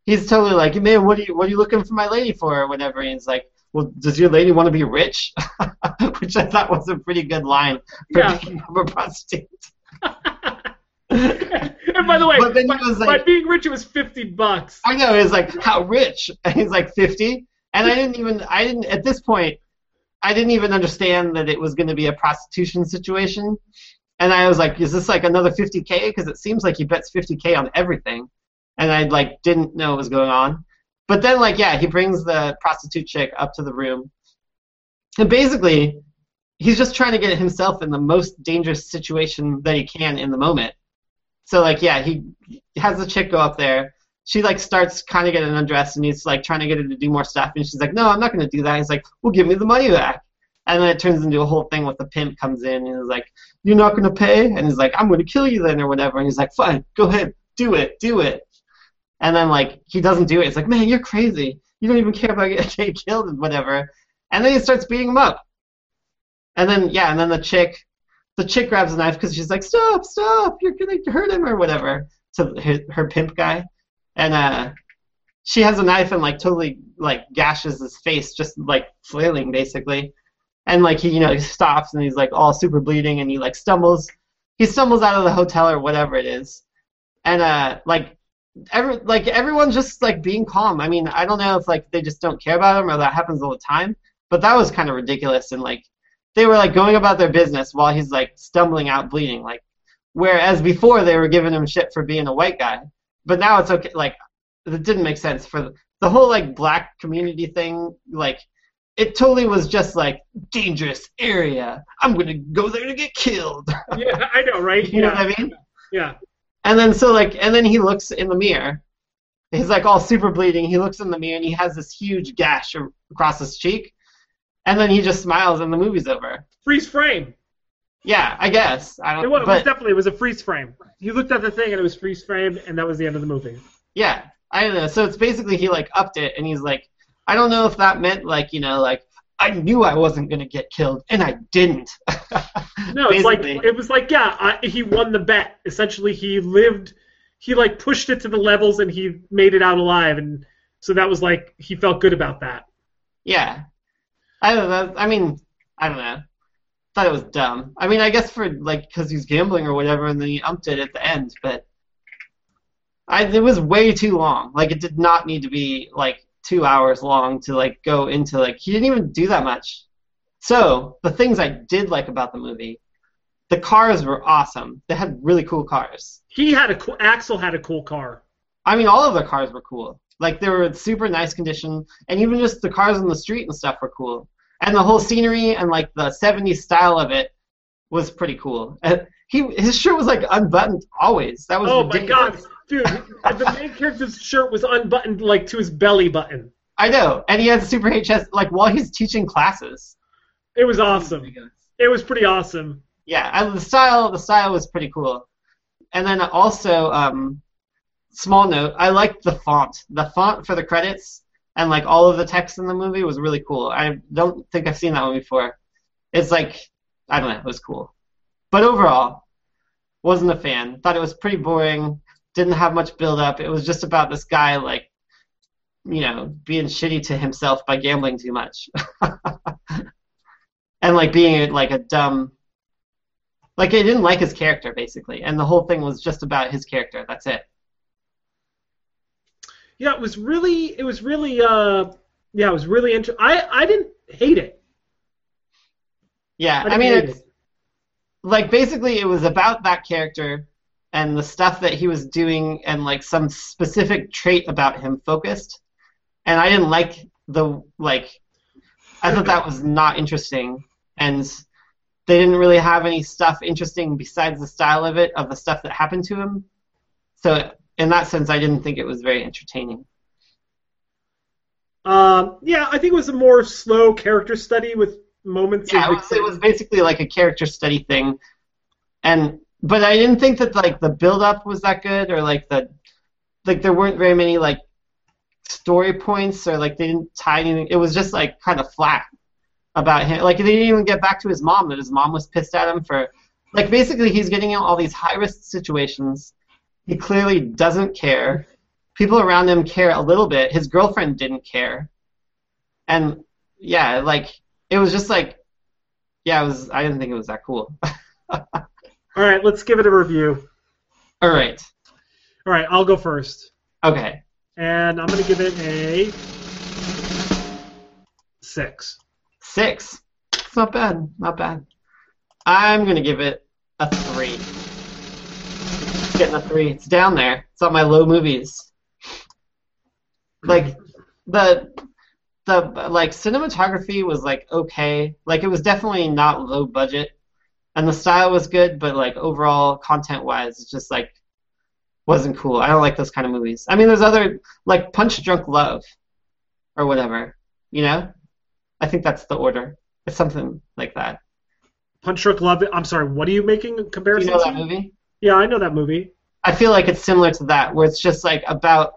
he's totally like, man, what are you what are you looking for my lady for or whatever? And he's like, well, does your lady want to be rich? Which I thought was a pretty good line for Yeah. being a prostitute. and by the way, But then he by, was by like- being rich, it was fifty bucks. I know. He's like, how rich? And he's like fifty, and I didn't even I didn't at this point I didn't even understand that it was going to be a prostitution situation. And I was like, is this like another 50k? Because it seems like he bets 50k on everything, and I like didn't know what was going on. But then like yeah, he brings the prostitute chick up to the room, and basically he's just trying to get himself in the most dangerous situation that he can in the moment. So like yeah, he has the chick go up there. She like starts kind of getting undressed, and he's like trying to get her to do more stuff, and she's like, "No, I'm not going to do that." He's like, "Well, give me the money back." And then it turns into a whole thing with the pimp comes in and is like, "You're not going to pay," and he's like, "I'm going to kill you then," or whatever. And he's like, "Fine, go ahead, do it, do it." And then like he doesn't do it. It's like, "Man, you're crazy. You don't even care about getting killed and whatever." And then he starts beating him up. And then yeah, and then the chick, the chick grabs a knife because she's like, "Stop, stop! You're gonna hurt him or whatever." To her, her pimp guy, and uh, she has a knife and like totally like gashes his face, just like flailing basically. And like he, you know, he stops and he's like all super bleeding, and he like stumbles. He stumbles out of the hotel or whatever it is, and uh, like every like everyone's just like being calm. I mean, I don't know if like they just don't care about him or that happens all the time, but that was kind of ridiculous and like they were like going about their business while he's like stumbling out bleeding like whereas before they were giving him shit for being a white guy but now it's okay like it didn't make sense for the, the whole like black community thing like it totally was just like dangerous area i'm gonna go there to get killed yeah, I know, right? you know what i mean yeah. and then so like and then he looks in the mirror. He's like all super bleeding. He looks in the mirror and he has this huge gash across his cheek. And then he just smiles and the movie's over. Freeze frame. Yeah, I guess. I It don't was, it was definitely it was a freeze frame. He looked at the thing and it was freeze frame, and that was the end of the movie. yeah, I don't know. So it's basically he like upped it and he's like I don't know if that meant like, you know, like I knew I wasn't gonna get killed and I didn't. No, it's like it was like yeah, I, he won the bet. Essentially, he lived, he like pushed it to the levels, and he made it out alive, and so that was like he felt good about that. Yeah. I don't know. I mean, I don't know. Thought it was dumb. I mean, I guess for like because he's gambling or whatever, and then he umped it at the end, but I it was way too long. Like it did not need to be like two hours long to like go into like he didn't even do that much. So the things I did like about the movie, the cars were awesome. They had really cool cars. He had a cool. Axel had a cool car. I mean, all of the cars were cool. Like they were in super nice condition, and even just the cars on the street and stuff were cool. And the whole scenery and like the '70s style of it was pretty cool. And he his shirt was like unbuttoned always. That was Oh my god, dude! the main character's shirt was unbuttoned like to his belly button. I know, and he has super HS like while he's teaching classes. It was awesome. It was pretty awesome. Yeah, and the style the style was pretty cool. And then also, um, small note, I liked the font. The font for the credits and like all of the text in the movie was really cool. I don't think I've seen that one before. It's like I don't know, it was cool. But overall, wasn't a fan. Thought it was pretty boring. Didn't have much build up. It was just about this guy like you know, being shitty to himself by gambling too much. and like being like a dumb like I didn't like his character basically, and the whole thing was just about his character. That's it. Yeah, it was really, it was really, uh, yeah, it was really interesting. I, I didn't hate it. Yeah, didn't I mean, it's it. like basically it was about that character and the stuff that he was doing and like some specific trait about him focused. And I didn't like the like. I thought that was not interesting, and they didn't really have any stuff interesting besides the style of it of the stuff that happened to him. So in that sense, I didn't think it was very entertaining. Um, yeah, I think it was a more slow character study with moments Yeah, it was, it was basically like a character study thing, and but I didn't think that like the build up was that good or like the like there weren't very many like story points or like they didn't tie anything. It was just like kind of flat about him. Like they didn't even get back to his mom that his mom was pissed at him for like basically he's getting in all these high risk situations. He clearly doesn't care. People around him care a little bit. His girlfriend didn't care. And yeah, like it was just like yeah, it was I didn't think it was that cool. All right, let's give it a review. All right. All right, I'll go first, Okay. and I'm gonna give it a six. Six. It's not bad. Not bad. I'm gonna give it a three. It's getting a three. It's down there. It's on my low movies. Like the the like cinematography was like okay. Like it was definitely not low budget, and the style was good, but like overall content wise, it's just like wasn't cool. I don't like those kind of movies. I mean, there's other like Punch Drunk Love, or whatever. You know, I think that's the order. It's something like that. Punch Drunk Love. I'm sorry. What are you making a Do comparison you know that movie? Yeah, I know that movie. I feel like it's similar to that, where it's just like about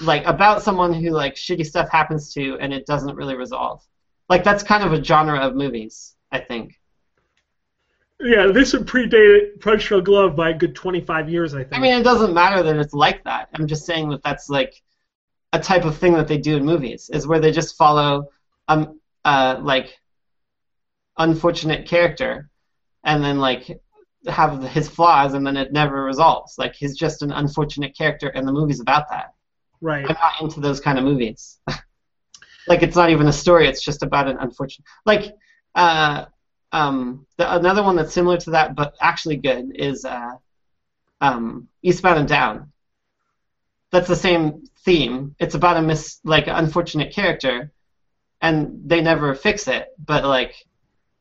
like about someone who like shitty stuff happens to and it doesn't really resolve. Like that's kind of a genre of movies, I think. Yeah, this would predate Punch Drunk Love by a good 25 years, I think. I mean, it doesn't matter that it's like that. I'm just saying that that's like a type of thing that they do in movies, is where they just follow um uh like unfortunate character, and then like have his flaws, and then it never resolves. Like he's just an unfortunate character, and the movie's about that. right. I'm not into those kind of movies. like it's not even a story; it's just about an unfortunate. Like uh, um, the, another one that's similar to that, but actually good, is uh, um, Eastbound and Down. That's the same theme. It's about a mis like unfortunate character, and they never fix it. But like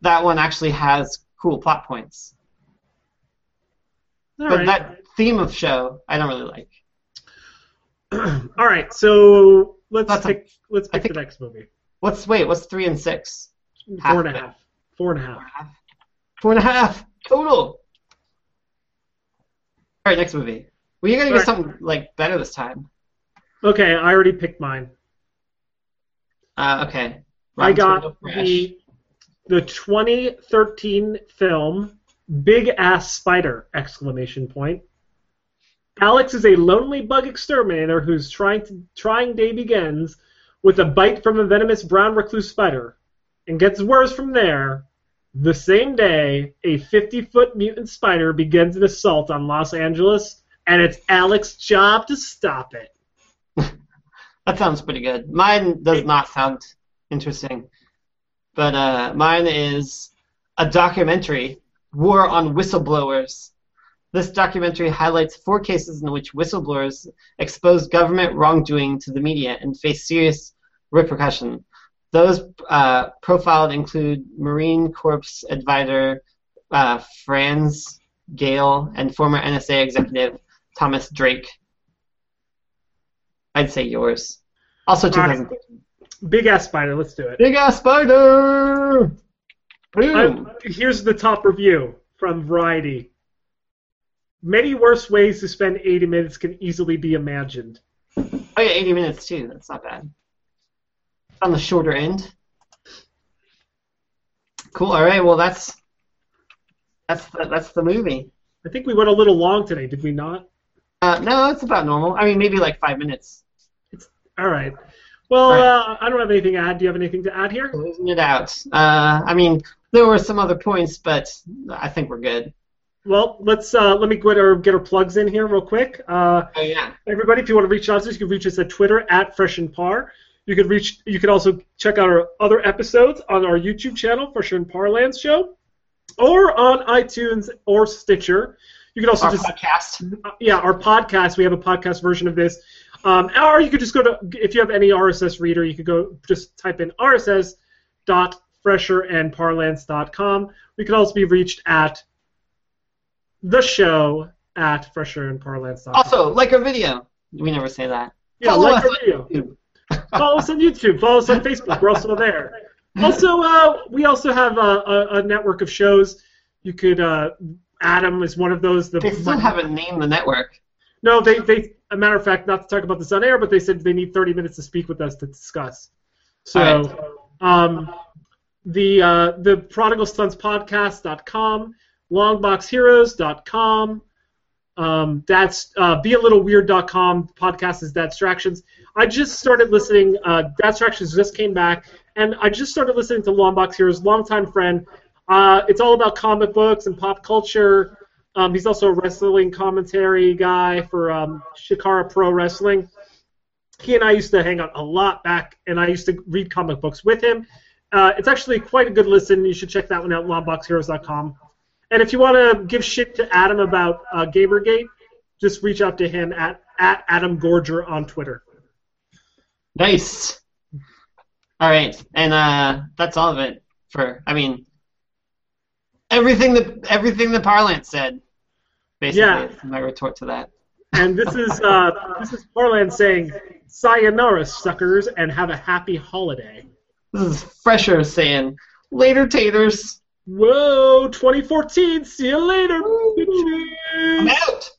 that one actually has cool plot points. All but right. that theme of show, I don't really like. All right, so let's That's a- pick let's I pick the next movie. What's wait? What's three and six? Four and a Half half. Four and a half. Four and a half total. All right, next movie. Well, you gotta get right. something like better this time. Okay, I already picked mine. Uh, okay. I got the the 2013 film Big Ass Spider! Exclamation point. Alex is a lonely bug exterminator whose trying to, trying day begins with a bite from a venomous brown recluse spider, and gets worse from there. The same day, a 50-foot mutant spider begins an assault on Los Angeles, and it's Alex's job to stop it. That sounds pretty good. Mine does not sound interesting. but uh, mine is a documentary, War on Whistleblowers. This documentary highlights four cases in which whistleblowers exposed government wrongdoing to the media and face serious repercussion. Those uh, profiled include Marine Corps advisor uh, Franz Gayl and former NSA executive Thomas Drake. I'd say yours. Also, All right. 2015. Big ass spider. Let's do it. Big ass spider. Boom. I- here's the top review from Variety. Many worse ways to spend 80 minutes can easily be imagined. Oh yeah, 80 minutes too. That's not bad. On the shorter end. Cool. All right. Well, that's that's the, that's the movie. I think we went a little long today, did we not? Uh, no, it's about normal. I mean, maybe like five minutes. It's All right. Well, All right. Uh, I don't have anything to add. Do you have anything to add here? Closing it out. Uh, I mean, there were some other points, but I think we're good. Well, let's uh, let me get our get our plugs in here real quick. Uh, Oh yeah. everybody, if you want to reach out to us, you can reach us at Twitter at Fresh and Par. You can reach. You can also check out our other episodes on our YouTube channel, Fresh and Parlance Show, or on iTunes or Stitcher. You can also Our just podcast. uh, yeah, our podcast. We have a podcast version of this. Um, or you could just go to if you have any RSS reader, you could go just type in RSS dot rss.fresherandparlance.com. We can also be reached at the show at fresherandparlance.com. Also, like our video. We never say that. yeah, follow like us our video. Follow us on YouTube. Follow us on Facebook. We're also there. Also, uh, we also have a, a, a network of shows. You could. Uh, Adam is one of those. The They still haven't named the network. No, they, they, a matter of fact, not to talk about this on air, but they said they need 30 minutes to speak with us to discuss. So, um, the uh, the Prodigal Sons Podcast.com, longboxheroes.com, um, that's uh, bealittle.weird.com. Podcast is Dadstractions. I just started listening. Uh, Dadstractions just came back, and I just started listening to Longbox Heroes, longtime friend. Uh, it's all about comic books and pop culture. Um, he's also a wrestling commentary guy for um, Chikara Pro Wrestling. He and I used to hang out a lot back, and I used to read comic books with him. Uh, it's actually quite a good listen. You should check that one out, longboxheroes.com. And if you want to give shit to Adam about uh, Gamergate, just reach out to him at, at Adam Gorger on Twitter. Nice. All right, and uh, that's all of it for. I mean, everything that everything the parlance said. Basically, Yeah. my retort to that. And this is uh, this is Parlance saying, "Sayonara, suckers, and have a happy holiday." This is fresher saying later taters. Whoa, 2014. See you later. bitches. I'm out.